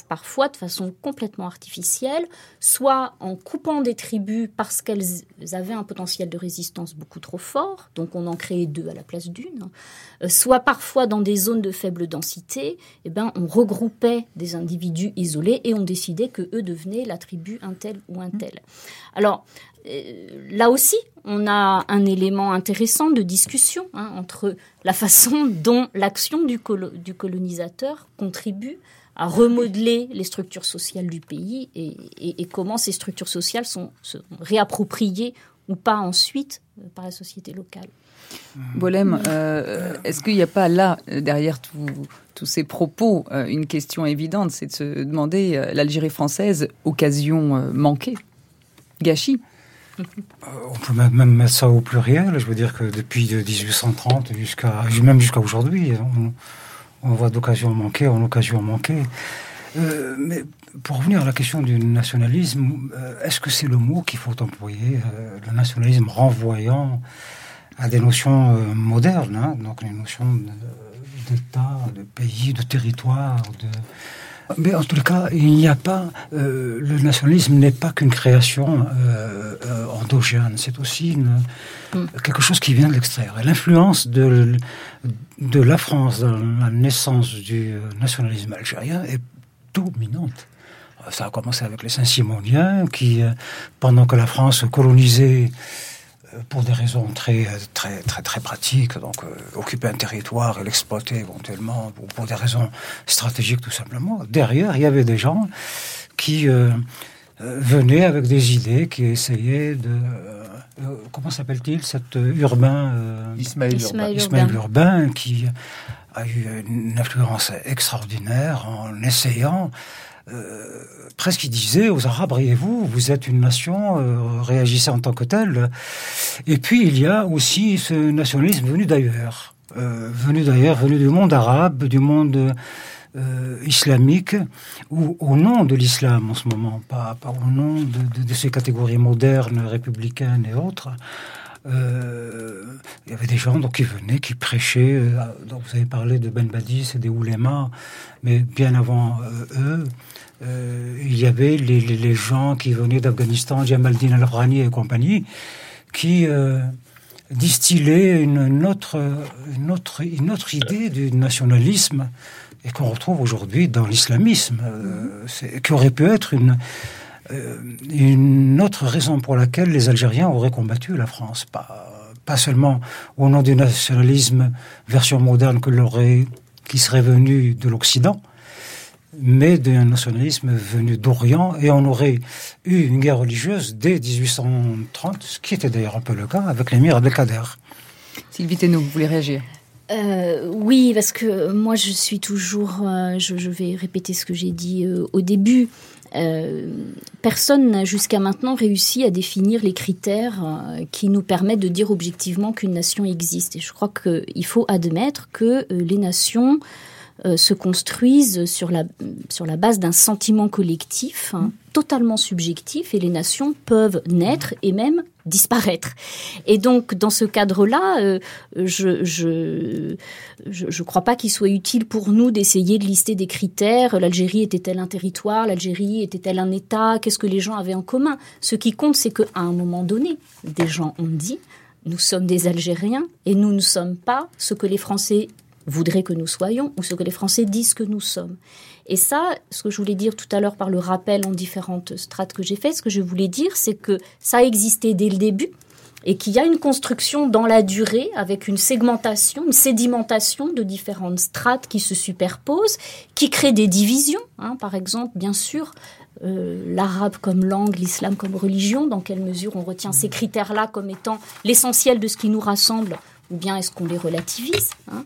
parfois de façon complètement artificielle, soit en coupant des tribus parce qu'elles avaient un potentiel de résistance beaucoup trop fort, donc on en créait deux à la place d'une, euh, soit parfois dans des zones de faible densité, eh ben, on regroupait des individus isolés et on décidait que eux devenaient la tribu un tel ou un tel. Alors, euh, là aussi, on a un élément intéressant de discussion hein, entre la façon dont l'action du, colonisateur contribue à remodeler les structures sociales du pays et, comment ces structures sociales sont, réappropriées ou pas ensuite euh, par la société locale. Bolem, euh, est-ce qu'il n'y a pas là, derrière tous ces propos, une question évidente, c'est de se demander l'Algérie française, occasion manquée Gâchis euh, on peut même mettre ça au pluriel. Je veux dire que depuis 1830 jusqu'à même jusqu'à aujourd'hui, on, voit d'occasion manquée en occasion manquée. Euh, mais pour revenir à la question du nationalisme, euh, est-ce que c'est le mot qu'il faut employer, le nationalisme renvoyant à des notions modernes, hein, donc les notions d'État, de pays, de territoire, de mais en tout cas, il n'y a pas. Euh, le nationalisme n'est pas qu'une création euh, euh, endogène, c'est aussi mm. quelque chose qui vient de l'extérieur. L'influence de, de la France dans la naissance du nationalisme algérien est dominante. Ça a commencé avec les Saint-Simoniens qui, pendant que la France colonisait pour des raisons très, très, très, très pratiques, donc euh, occuper un territoire et l'exploiter éventuellement, ou pour des raisons stratégiques tout simplement. Derrière, il y avait des gens qui euh, euh, venaient avec des idées, qui essayaient de... comment s'appelle-t-il cet urbain Ismaël, Ismaël, Urbain. Urbain, qui a eu une influence extraordinaire en essayant euh, presque il disait aux Arabes, riez-vous, vous êtes une nation, euh, réagissez en tant que telle. Et puis il y a aussi ce nationalisme venu d'ailleurs, euh, venu d'ailleurs, venu du monde arabe, du monde islamique, ou au nom de l'islam en ce moment, pas, au nom de, ces catégories modernes, républicaines et autres. il y avait des gens donc, qui venaient, qui prêchaient. donc vous avez parlé de Ben Badis et des oulémas, mais bien avant eux, euh, il y avait les, gens qui venaient d'Afghanistan, Jamaldin al-Rani et compagnie, qui euh, distillaient une, autre, idée du nationalisme et qu'on retrouve aujourd'hui dans l'islamisme, euh, qui aurait pu être une, une autre raison pour laquelle les Algériens auraient combattu la France. Pas, seulement au nom du nationalisme version moderne qui serait venu de l'Occident, mais d'un nationalisme venu d'Orient, et on aurait eu une guerre religieuse dès 1830, ce qui était d'ailleurs un peu le cas avec l'émir Abdelkader. Sylvie Thénault, vous voulez réagir? Euh, oui, parce que moi je suis toujours, euh, je, vais répéter ce que j'ai dit euh, au début. personne n'a jusqu'à maintenant réussi à définir les critères qui nous permettent de dire objectivement qu'une nation existe. Et je crois qu'il faut admettre que les nations euh, se construisent sur la, sur la base d'un sentiment collectif hein, totalement subjectif et les nations peuvent naître et même disparaître. Et donc, dans ce cadre-là, euh, je je, je, crois pas qu'il soit utile pour nous d'essayer de lister des critères. L'Algérie était-elle un territoire? L'Algérie était-elle un État? Qu'est-ce que les gens avaient en commun? Ce qui compte, c'est qu'à un moment donné, des gens ont dit nous sommes des Algériens et nous ne sommes pas ce que les Français voudraient que nous soyons ou ce que les Français disent que nous sommes. Et ça, ce que je voulais dire tout à l'heure par le rappel en différentes strates que j'ai fait, ce que je voulais dire, c'est que ça a existé dès le début et qu'il y a une construction dans la durée avec une segmentation, une sédimentation de différentes strates qui se superposent, qui créent des divisions. Hein. par exemple, bien sûr, euh, l'arabe comme langue, l'islam comme religion, dans quelle mesure on retient ces critères-là comme étant l'essentiel de ce qui nous rassemble ou bien est-ce qu'on les relativise hein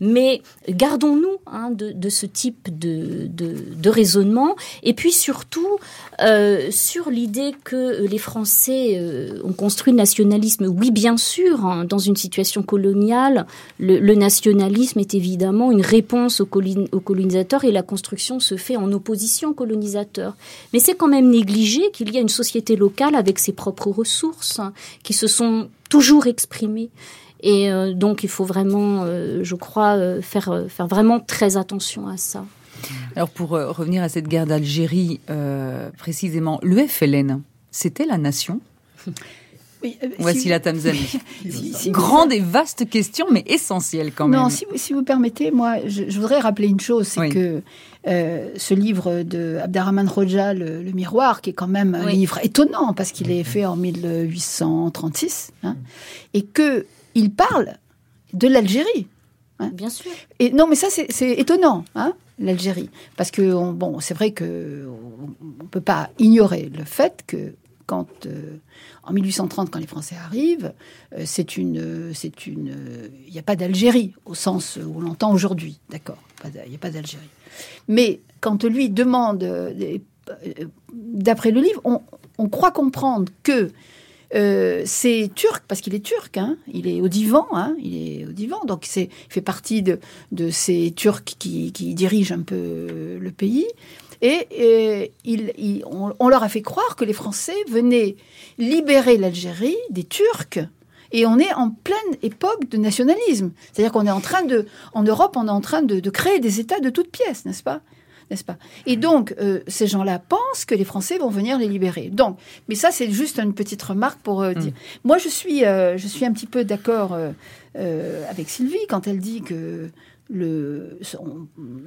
Mais gardons-nous hein, de, ce type de, raisonnement. Et puis surtout, euh, sur l'idée que les Français euh, ont construit le nationalisme, oui, bien sûr, hein, dans une situation coloniale, le, nationalisme est évidemment une réponse aux, aux, colonisateurs et la construction se fait en opposition aux colonisateurs. Mais c'est quand même négligé qu'il y a une société locale avec ses propres ressources qui se sont toujours exprimées. Et euh, donc, il faut vraiment, euh, je crois, euh, faire, faire vraiment très attention à ça. Alors, pour revenir à cette guerre d'Algérie, précisément, le FLN, c'était la nation? Voici la Tanzanie. Grande et vaste question, mais essentielle quand même. Non, si, si vous permettez, moi, je, voudrais rappeler une chose, c'est que ce livre de Abderrahman Roja, le, Miroir, qui est quand même un livre étonnant parce qu'il est fait en 1836, hein, et que il parle de l'Algérie. Hein. Bien sûr. Et non, mais ça, c'est étonnant, hein, l'Algérie. Parce que, bon, c'est vrai qu'on ne peut pas ignorer le fait que quand, euh, en 1830, quand les Français arrivent, euh, c'est une, c'est une, il n'y a pas d'Algérie au sens où on l'entend aujourd'hui, d'accord Il n'y a pas d'Algérie. Mais quand lui demande, euh, d'après le livre, on, on croit comprendre que euh, c'est turc parce qu'il est turc, hein. il est au divan, hein. il est au divan, donc c'est il fait partie de, ces Turcs qui, dirigent un peu le pays. Et, il, on, leur a fait croire que les Français venaient libérer l'Algérie des Turcs. Et on est en pleine époque de nationalisme. C'est-à-dire qu'on est en train de, en Europe, on est en train de, de créer des États de toutes pièces, n'est-ce pas? N'est-ce pas? Et donc, euh, ces gens-là pensent que les Français vont venir les libérer. Donc, mais ça, c'est juste une petite remarque pour euh, dire. Mm. Moi, je suis, euh, je suis un petit peu d'accord avec Sylvie quand elle dit que le,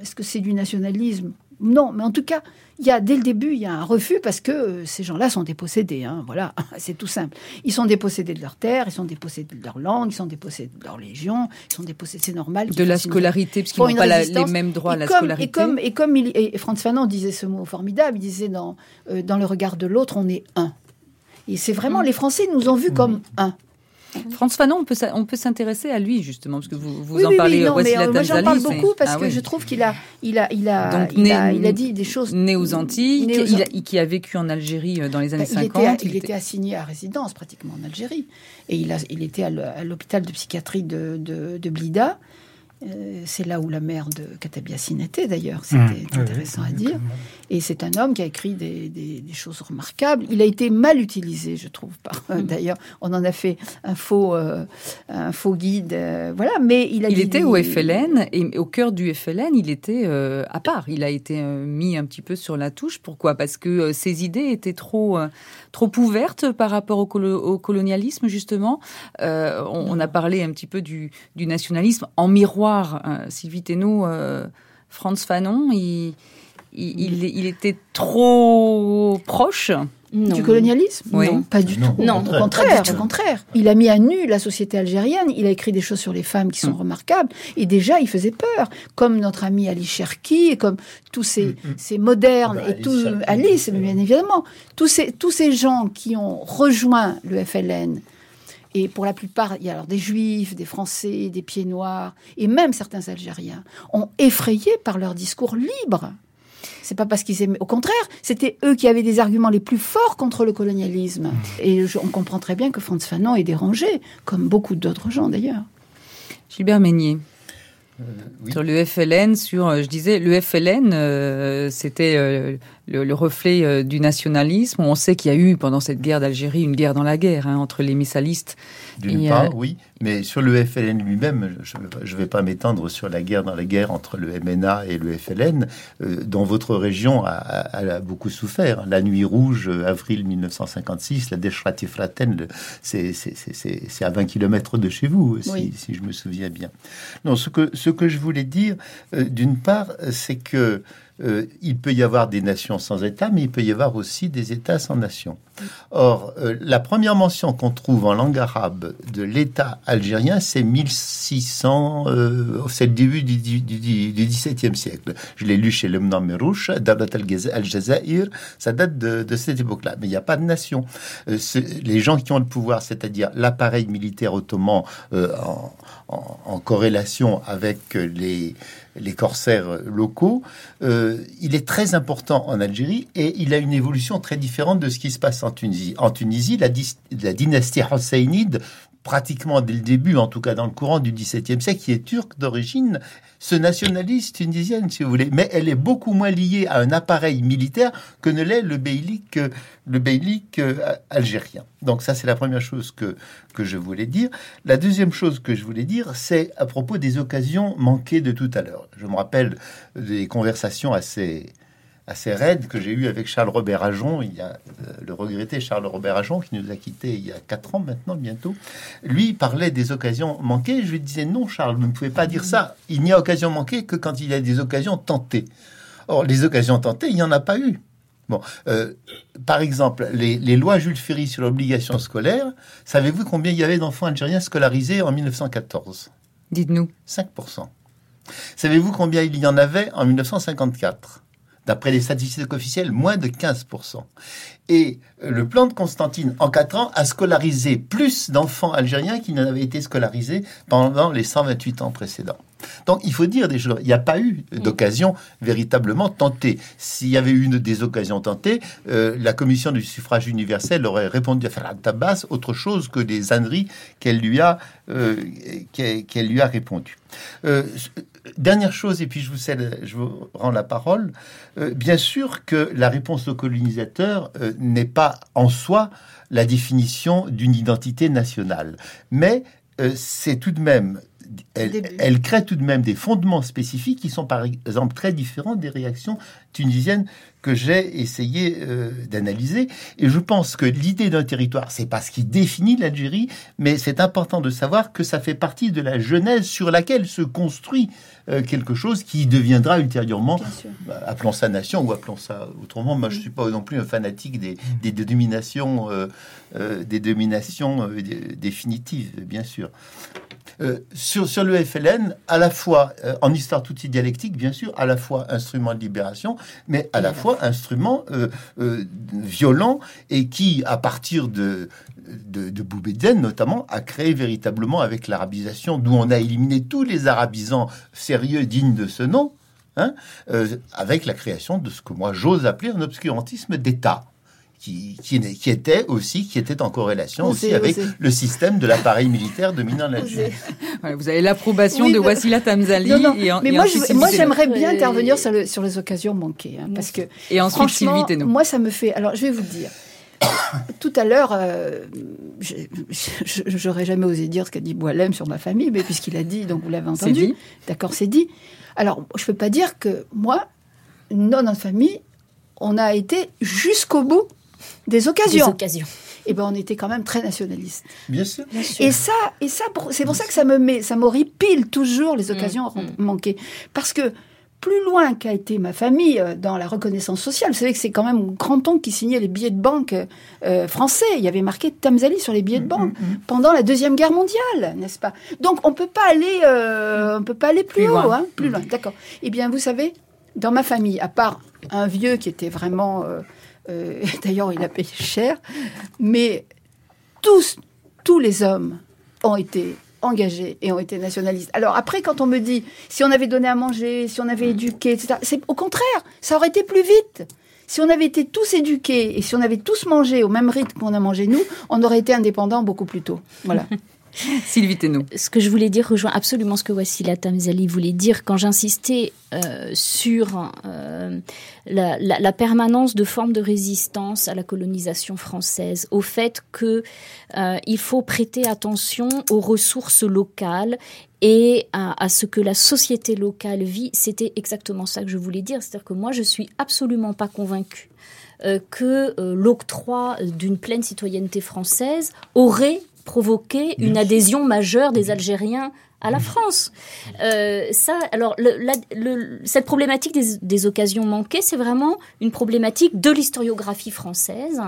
est-ce que c'est du nationalisme? Non, mais en tout cas, il y a dès le début, il y a un refus parce que euh, ces gens-là sont dépossédés. Hein, voilà, c'est tout simple. Ils sont dépossédés de leur terre, ils sont dépossédés de leur langue, ils sont dépossédés de leur légion, ils sont dépossédés, c'est normal. De la scolarité, parce qu'ils n'ont pas les mêmes droits à la scolarité. Et comme, et comme il, et Franz Fanon disait ce mot formidable, il disait dans, euh, dans le regard de l'autre, on est un. Et c'est vraiment, mm. les Français nous ont vus comme un. François Fanon, on peut, s'intéresser à lui justement parce que vous, vous en parlez. Oui, oui, non, mais, j'en parle beaucoup parce ah que je trouve qu'il a, il a, il a, il, a, dit des choses. Né aux Antilles, qui a vécu en Algérie euh, dans les années 50. Ben, il était, assigné à résidence pratiquement en Algérie et il, a, il était à l'hôpital de psychiatrie de, de, de Blida. Euh, c'est là où la mère de Katabiassine était d'ailleurs, mmh. c'était intéressant à dire. Et c'est un homme qui a écrit des, choses remarquables. Il a été mal utilisé, je trouve. Par, mmh. D'ailleurs, on en a fait un faux, euh, un faux guide, euh, voilà. Mais il a. Il était au FLN et au cœur du FLN, il était à part. Il a été mis un petit peu sur la touche. Pourquoi? Parce que ses idées étaient trop, trop ouvertes par rapport au, colonialisme justement. On, a parlé un petit peu du, du nationalisme en miroir euh, Sylvie Thénault, euh, Franz Fanon, il, il, était trop proche Du colonialisme Non, pas du tout. Non, au contraire, au contraire. Il a mis à nu la société algérienne. Il a écrit des choses sur les femmes qui sont mm. remarquables. Et déjà, il faisait peur, comme notre ami Ali Cherki, et comme tous ces, mm, mm. ces modernes ah bah, et tout Alice, bien évidemment, tous ces tous ces gens qui ont rejoint le FLN et pour la plupart, il y a alors des juifs, des français, des pieds noirs, et même certains Algériens, ont effrayé par leur discours libre. C'est pas parce qu'ils aimaient. Au contraire, c'était eux qui avaient des arguments les plus forts contre le colonialisme. Et on comprend très bien que Franz Fanon est dérangé, comme beaucoup d'autres gens d'ailleurs. Gilbert Meignier. Euh, sur le FLN, sur, euh, je disais, le FLN, euh, c'était le, reflet du nationalisme. On sait qu'il y a eu pendant cette guerre d'Algérie une guerre dans la guerre hein, entre les missalistes. D'une part, oui, mais sur le FLN lui-même, je ne vais pas m'étendre sur la guerre dans la guerre entre le MNA et le FLN. dans votre région, a, beaucoup souffert. La Nuit Rouge, avril 1956, la Deschratifraten, c'est à 20 km de chez vous, si, si, je me souviens bien. Non, ce que ce que je voulais dire, euh, d'une part, c'est que euh, il peut y avoir des nations sans État, mais il peut y avoir aussi des États sans nation. Or, euh, la première mention qu'on trouve en langue arabe de l'État algérien, c'est 1600, euh, c'est le début du, du, du, XVIIe siècle. Je l'ai lu chez le Merouch, Dabat al-Jazair, ça date de, de cette époque-là. Mais il n'y a pas de nation. Euh, les gens qui ont le pouvoir, c'est-à-dire l'appareil militaire ottoman euh, en, en, corrélation avec les les corsaires locaux, euh, il est très important en Algérie et il a une évolution très différente de ce qui se passe en Tunisie. En Tunisie, la, dynastie husseynide pratiquement dès le début, en tout cas dans le courant du XVIIe siècle, qui est turque d'origine, se nationalise tunisienne, si vous voulez. Mais elle est beaucoup moins liée à un appareil militaire que ne l'est le beylik, le beylik euh, algérien. Donc ça, c'est la première chose que, que je voulais dire. La deuxième chose que je voulais dire, c'est à propos des occasions manquées de tout à l'heure. Je me rappelle des conversations assez assez raide que j'ai eu avec Charles Robert Ajon, il y a euh, le regretté Charles Robert Ajon qui nous a quittés il y a quatre ans maintenant bientôt. Lui parlait des occasions manquées. Je lui disais non, Charles, vous ne pouvez pas dire ça. Il n'y a occasion manquée que quand il y a des occasions tentées. Or, les occasions tentées, il n'y en a pas eu. Bon, euh, par exemple, les, les, lois Jules Ferry sur l'obligation scolaire, savez-vous combien il y avait d'enfants algériens scolarisés en 1914 Dites-nous. 5%. Savez-vous combien il y en avait en 1954 D'après les statistiques officielles, moins de 15%. Et le plan de Constantine, en 4 ans, a scolarisé plus d'enfants algériens qui n'en avaient été scolarisés pendant les 128 ans précédents. Donc il faut dire des choses. Il n'y a pas eu d'occasion véritablement tentée. S'il y avait eu une des occasions tentées, euh, la commission du suffrage universel aurait répondu à Farah Tabbas autre chose que des âneries qu'elle lui a euh, qu'elle lui a répondu. Euh, dernière chose, et puis je vous, cède, je vous rends la parole. bien sûr que la réponse aux colonisateurs n'est pas en soi la définition d'une identité nationale, mais c'est tout de même elle, crée tout de même des fondements spécifiques qui sont par exemple très différents des réactions tunisiennes que j'ai essayé euh, d'analyser. Et je pense que l'idée d'un territoire, c'est pas ce qui définit l'Algérie, mais c'est important de savoir que ça fait partie de la genèse sur laquelle se construit euh, quelque chose qui deviendra ultérieurement, bah, appelons ça nation ou appelons ça autrement. Moi, je suis pas non plus un fanatique des, des dénominations, euh, des dominations définitives, bien sûr. Euh, sur, sur le FLN, à la fois euh, en histoire toute dialectique, bien sûr, à la fois instrument de libération, mais à la fois instrument euh, violent et qui, à partir de, de, de notamment, a créé véritablement avec l'arabisation, d'où on a éliminé tous les arabisants sérieux dignes de ce nom, hein, avec la création de ce que moi j'ose appeler un obscurantisme d'État qui, qui, était aussi qui était en corrélation aussi avec le système de l'appareil militaire dominant l'Algérie. vous avez l'approbation de Wassila Tamzali. mais moi, moi j'aimerais bien intervenir sur, le, sur, les occasions manquées. Hein, parce que, et ensuite, Sylvie Moi, ça me fait. Alors, je vais vous dire. Tout à l'heure, euh, j'aurais jamais osé dire ce qu'a dit Boilem sur ma famille, mais puisqu'il a dit, donc vous l'avez entendu. D'accord, c'est dit. Alors, je ne peux pas dire que moi, dans notre famille, on a été jusqu'au bout des occasions. Des occasions. Et eh ben on était quand même très nationaliste. Bien sûr. Et ça, et ça, c'est pour ça que ça me met, ça m'horripile toujours les occasions mm, mm. manquées, parce que plus loin qu'a été ma famille euh, dans la reconnaissance sociale. Vous savez que c'est quand même mon grand-oncle qui signait les billets de banque euh, français. Il y avait marqué Tamzali sur les billets de mm, banque pendant la deuxième guerre mondiale, n'est-ce pas? Donc on peut pas aller, euh, on peut pas aller plus, haut, Hein, plus loin. D'accord. Eh bien, vous savez, dans ma famille, à part un vieux qui était vraiment euh, d'ailleurs, il a payé cher. Mais tous, tous les hommes ont été engagés et ont été nationalistes. Alors après, quand on me dit si on avait donné à manger, si on avait éduqué, etc., c'est au contraire, ça aurait été plus vite. Si on avait été tous éduqués et si on avait tous mangé au même rythme qu'on a mangé nous, on aurait été indépendants beaucoup plus tôt. Voilà. Sylvie Ce que je voulais dire rejoint absolument ce que Wassila Tamzali voulait dire quand j'insistais euh, sur euh, la, permanence de formes de résistance à la colonisation française, au fait que euh, faut prêter attention aux ressources locales et à, ce que la société locale vit. C'était exactement ça que je voulais dire. C'est-à-dire que moi, je suis absolument pas convaincue que l'octroi d'une pleine citoyenneté française aurait provoquer une adhésion majeure des Algériens à la France. Euh, ça, alors, le, cette problématique des, des occasions manquées, c'est vraiment une problématique de l'historiographie française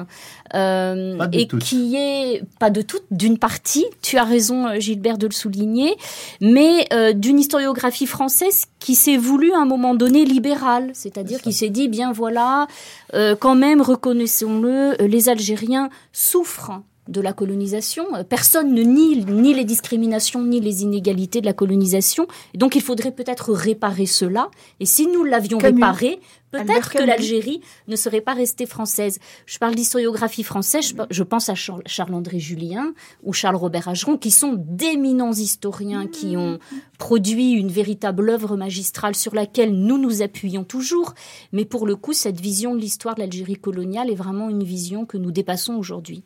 euh, et qui est pas de toute, d'une partie. Tu as raison, Gilbert, de le souligner, mais euh, d'une historiographie française qui s'est voulue à un moment donné libérale, c'est-à-dire qui s'est dit bien voilà, euh, quand même reconnaissons-le, les Algériens souffrent de la colonisation. Personne ne nie ni les discriminations ni les inégalités de la colonisation. Donc il faudrait peut-être réparer cela. Et si nous l'avions réparé, peut-être que l'Algérie ne serait pas restée française. Je parle d'historiographie française, je pense à Charles-André Julien ou Charles-Robert Ageron, qui sont d'éminents historiens qui ont produit une véritable œuvre magistrale sur laquelle nous nous appuyons toujours. Mais pour le coup, cette vision de l'histoire de l'Algérie coloniale est vraiment une vision que nous dépassons aujourd'hui.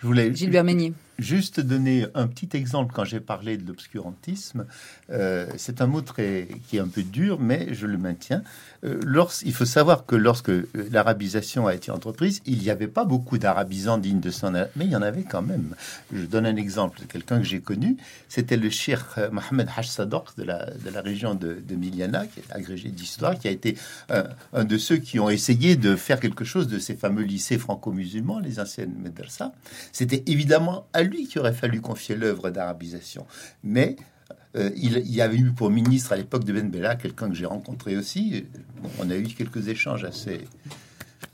Je voulais Gilbert Meignier juste donner un petit exemple quand j'ai parlé de l'obscurantisme. Euh, c'est un mot très, qui est un peu dur, mais je le maintiens. Euh, il faut savoir que lorsque euh, l'arabisation a été entreprise, il n'y avait pas beaucoup d'arabisants dignes de son mais il y en avait quand même. Je donne un exemple de quelqu'un que j'ai connu. C'était le cheikh Mohamed Haj Sadok de la, de la région de, Miliana, qui est agrégé d'histoire, qui a été un de ceux qui ont essayé de faire quelque chose de ces fameux lycées franco-musulmans, les anciennes médersa. C'était évidemment à lui qui aurait fallu confier l'œuvre d'arabisation. Mais euh, il, y avait eu pour ministre à l'époque de Ben Bella quelqu'un que j'ai rencontré aussi. on a eu quelques échanges assez,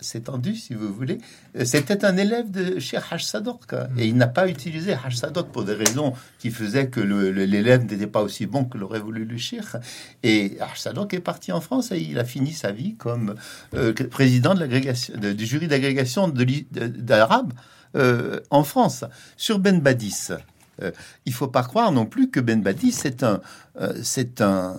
assez tendus, si vous voulez. Euh, c'était un élève de chez Haj Sadok. Et il n'a pas utilisé Haj Sadok pour des raisons qui faisaient que l'élève n'était pas aussi bon que l'aurait voulu le cheikh. Et Haj Sadok est parti en France et il a fini sa vie comme euh, président de du jury d'agrégation d'Arabes. Euh, en France. Sur Ben Badis, euh, il faut pas croire non plus que Ben Badis c'est un, euh, c'est un,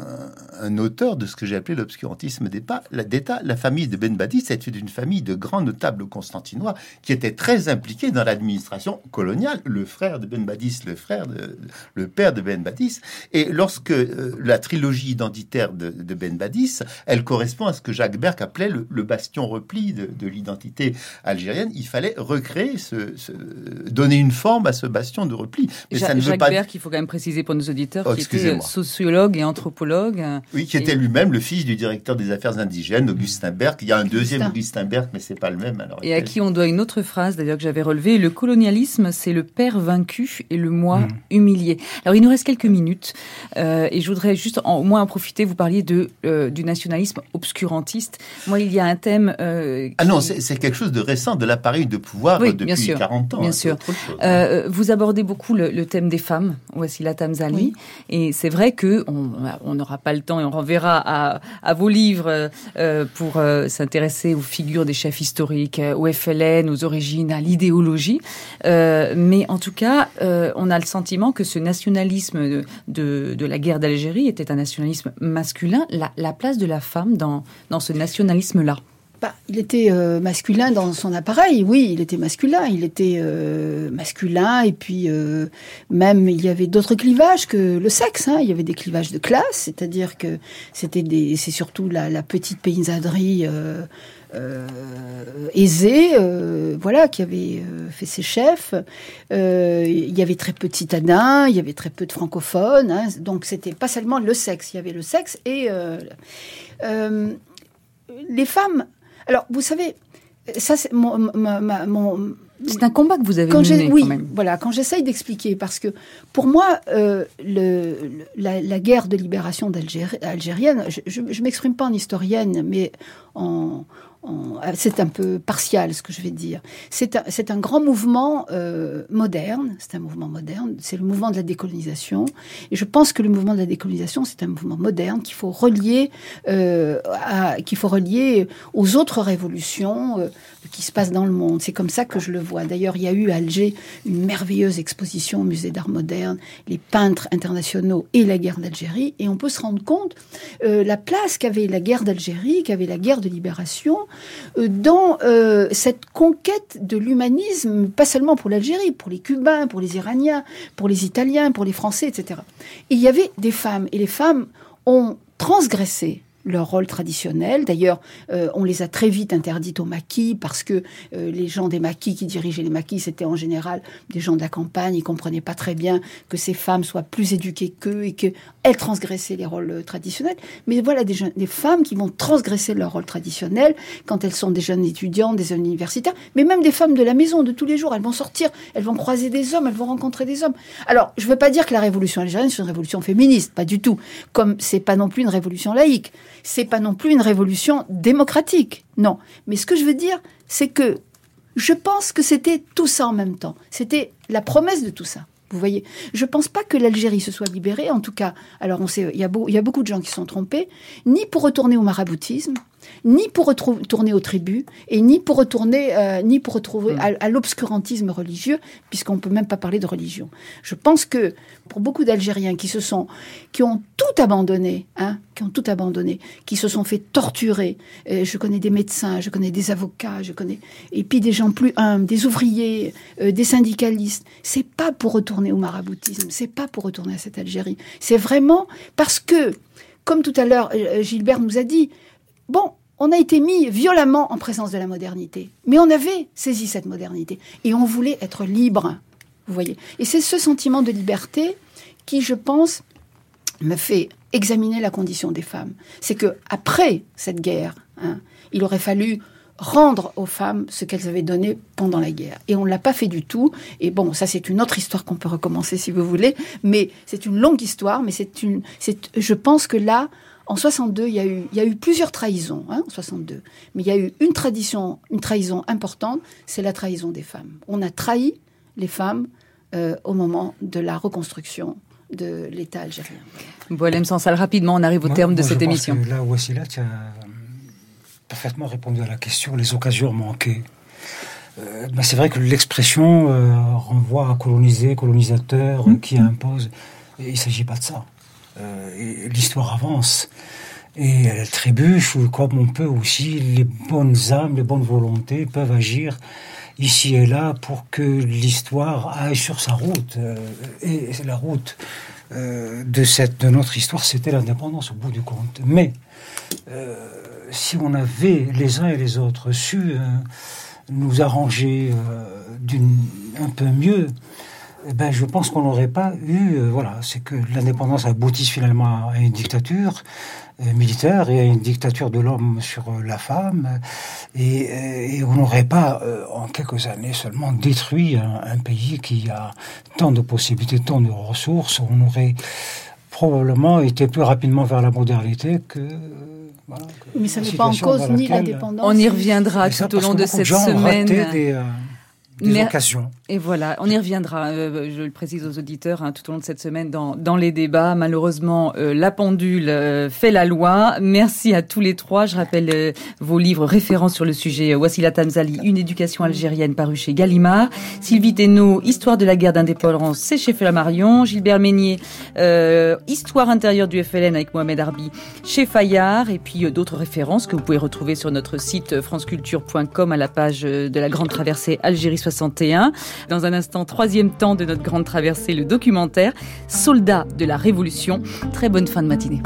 auteur de ce que j'ai appelé l'obscurantisme d'État. La, famille de Ben Badis c'était une famille de grands notables constantinois qui étaient très impliqués dans l'administration coloniale. Le frère de Ben Badis, le frère de, le père de Ben Badis. Et lorsque euh, la trilogie identitaire de, Ben Badis, elle correspond à ce que Jacques Berck appelait le, bastion repli de, l'identité algérienne, il fallait recréer, ce, donner une forme à ce bastion de repli. Mais ça ne Jacques veut pas... Berck, il faut quand même préciser pour nos auditeurs, oh, qui était sociologue et anthropologue. Oui, qui était lui-même le fils du directeur des affaires indigènes, Augustin Berg. Il y a un deuxième Augustin Berg, mais c'est pas le même. Alors, et à qui on doit une autre phrase, d'ailleurs, que j'avais relevée. Le colonialisme, c'est le père vaincu et le moi hmm. humilié. Alors, il nous reste quelques minutes. Euh, et je voudrais juste au moins en profiter. Vous parliez de, euh, du nationalisme obscurantiste. Moi, il y a un thème... Euh, ah non, c'est quelque chose de récent, de l'appareil de pouvoir depuis bien sûr, 40 ans. Bien hein, sûr. Euh, vous abordez beaucoup le, le, thème des femmes, voici la Tamzali. Et c'est vrai que on n'aura pas le temps et on renverra à, vos livres euh, pour euh, s'intéresser aux figures des chefs historiques, euh, au FLN, aux origines, à l'idéologie. mais en tout cas, on a le sentiment que ce nationalisme de, de la guerre d'Algérie était un nationalisme masculin. La, la place de la femme dans, dans ce nationalisme-là bah, il était euh, masculin dans son appareil, oui, il était masculin, il était euh, masculin, et puis euh, même il y avait d'autres clivages que le sexe, hein. il y avait des clivages de classe, c'est-à-dire que c'était c'est surtout la, la, petite paysannerie aisée, voilà, qui avait fait ses chefs. il y avait très peu de citadins, il y avait très peu de francophones, hein. donc c'était pas seulement le sexe, il y avait le sexe et les femmes alors, vous savez, ça, c'est mon, c'est un combat que vous avez mené. Oui, voilà, quand j'essaye d'expliquer, parce que pour moi, euh, le, la, guerre de libération algérienne, je ne m'exprime pas en historienne, mais en, c'est un peu partial ce que je vais dire. C'est un, grand mouvement euh, moderne, c'est un mouvement moderne, c'est le mouvement de la décolonisation. Et je pense que le mouvement de la décolonisation, c'est un mouvement moderne qu'il faut relier, euh, qu'il faut relier aux autres révolutions euh, qui se passent dans le monde. C'est comme ça que je le vois. D'ailleurs, il y a eu à Alger une merveilleuse exposition au musée d'art moderne, les peintres internationaux et la guerre d'Algérie. Et on peut se rendre compte euh, la place qu'avait la guerre d'Algérie, qu'avait la guerre de libération euh, dans euh, cette conquête de l'humanisme, pas seulement pour l'Algérie, pour les Cubains, pour les Iraniens, pour les Italiens, pour les Français, etc. Et il y avait des femmes, et les femmes ont transgressé leur rôle traditionnel. D'ailleurs, euh, on les a très vite interdites aux maquis parce que euh, les gens des maquis qui dirigeaient les maquis, c'était en général des gens de la campagne. Ils comprenaient pas très bien que ces femmes soient plus éduquées qu'eux et qu'elles transgressaient les rôles euh, traditionnels. Mais voilà des, des femmes qui vont transgresser leur rôle traditionnel quand elles sont des jeunes étudiantes, des jeunes universitaires, mais même des femmes de la maison de tous les jours. Elles vont sortir, elles vont croiser des hommes, elles vont rencontrer des hommes. Alors, je veux pas dire que la révolution algérienne c'est une révolution féministe, pas du tout. Comme c'est pas non plus une révolution laïque, c'est pas non plus une révolution démocratique. Non. Mais ce que je veux dire, c'est que je pense que c'était tout ça en même temps. C'était la promesse de tout ça. Vous voyez, je pense pas que l'Algérie se soit libérée. En tout cas, alors on sait, il y, y a beaucoup de gens qui sont trompés, ni pour retourner au maraboutisme, ni pour retourner aux tribus et ni pour retourner euh, ni pour retrouver Mm. à, à l'obscurantisme religieux puisqu'on peut même pas parler de religion. Je pense que pour beaucoup d'Algériens qui se sont qui ont tout abandonné, hein, qui ont tout abandonné, qui se sont fait torturer. euh, je connais des médecins, je connais des avocats, je connais et puis des gens plus humbles, des ouvriers, euh, des syndicalistes. C'est pas pour retourner au maraboutisme, c'est pas pour retourner à cette Algérie. C'est vraiment parce que comme tout à l'heure Gilbert nous a dit, Bon, on a été mis violemment en présence de la modernité, mais on avait saisi cette modernité et on voulait être libre. Vous voyez Et c'est ce sentiment de liberté qui, je pense, me fait examiner la condition des femmes. C'est que après cette guerre, hein, il aurait fallu rendre aux femmes ce qu'elles avaient donné pendant la guerre. Et on ne l'a pas fait du tout. Et bon, ça c'est une autre histoire qu'on peut recommencer si vous voulez. Mais c'est une longue histoire. Mais c'est une, je pense que là, en 62, il y a eu, il y a eu plusieurs trahisons, hein, en 62. Mais il y a eu une tradition, une trahison importante, c'est la trahison des femmes. On a trahi les femmes euh, au moment de la reconstruction de l'État algérien. Boalem Sansal, rapidement, on arrive au Moi- terme de cette je pense émission. que Là, Wassila, tu as parfaitement répondu à la question, les occasions manquées. Euh, ben, c'est vrai que l'expression euh, renvoie à coloniser, colonisateur, euh, qui impose. Et il ne s'agit pas de ça. Euh, L'histoire avance. Et elle trébuche, ou comme on peut aussi, les bonnes âmes, les bonnes volontés peuvent agir ici et là pour que l'histoire aille sur sa route. Euh, et la route euh, de, cette, de notre histoire, c'était l'indépendance au bout du compte. Mais si on avait les uns et les autres su nous arranger un peu mieux, eh ben, je pense qu'on n'aurait pas eu. euh, voilà, c'est que l'indépendance aboutisse finalement à une dictature euh, militaire et à une dictature de l'homme sur euh, la femme, et, et on n'aurait pas, euh, en quelques années seulement, détruit un, un pays qui a tant de possibilités, tant de ressources. On aurait probablement été plus rapidement vers la modernité que. euh, voilà, que Mais ça la n'est pas en cause ni l'indépendance. On y reviendra tout au long de cette semaine. des, euh, des occasions. Et voilà, on y reviendra, euh, je le précise aux auditeurs, hein, tout au long de cette semaine dans, dans les débats. Malheureusement, euh, la pendule euh, fait la loi. Merci à tous les trois. Je rappelle euh, vos livres référents sur le sujet. Wassila Tanzali, Une éducation algérienne, paru chez Gallimard. Sylvie Thénault, Histoire de la guerre d'indépendance, c'est chez Flammarion. Gilbert Meignier, euh, Histoire intérieure du FLN avec Mohamed Arbi, chez Fayard. Et puis euh, d'autres références que vous pouvez retrouver sur notre site euh, franceculture.com à la page euh, de la Grande Traversée Algérie 61. Dans un instant, troisième temps de notre grande traversée, le documentaire Soldats de la Révolution. Très bonne fin de matinée.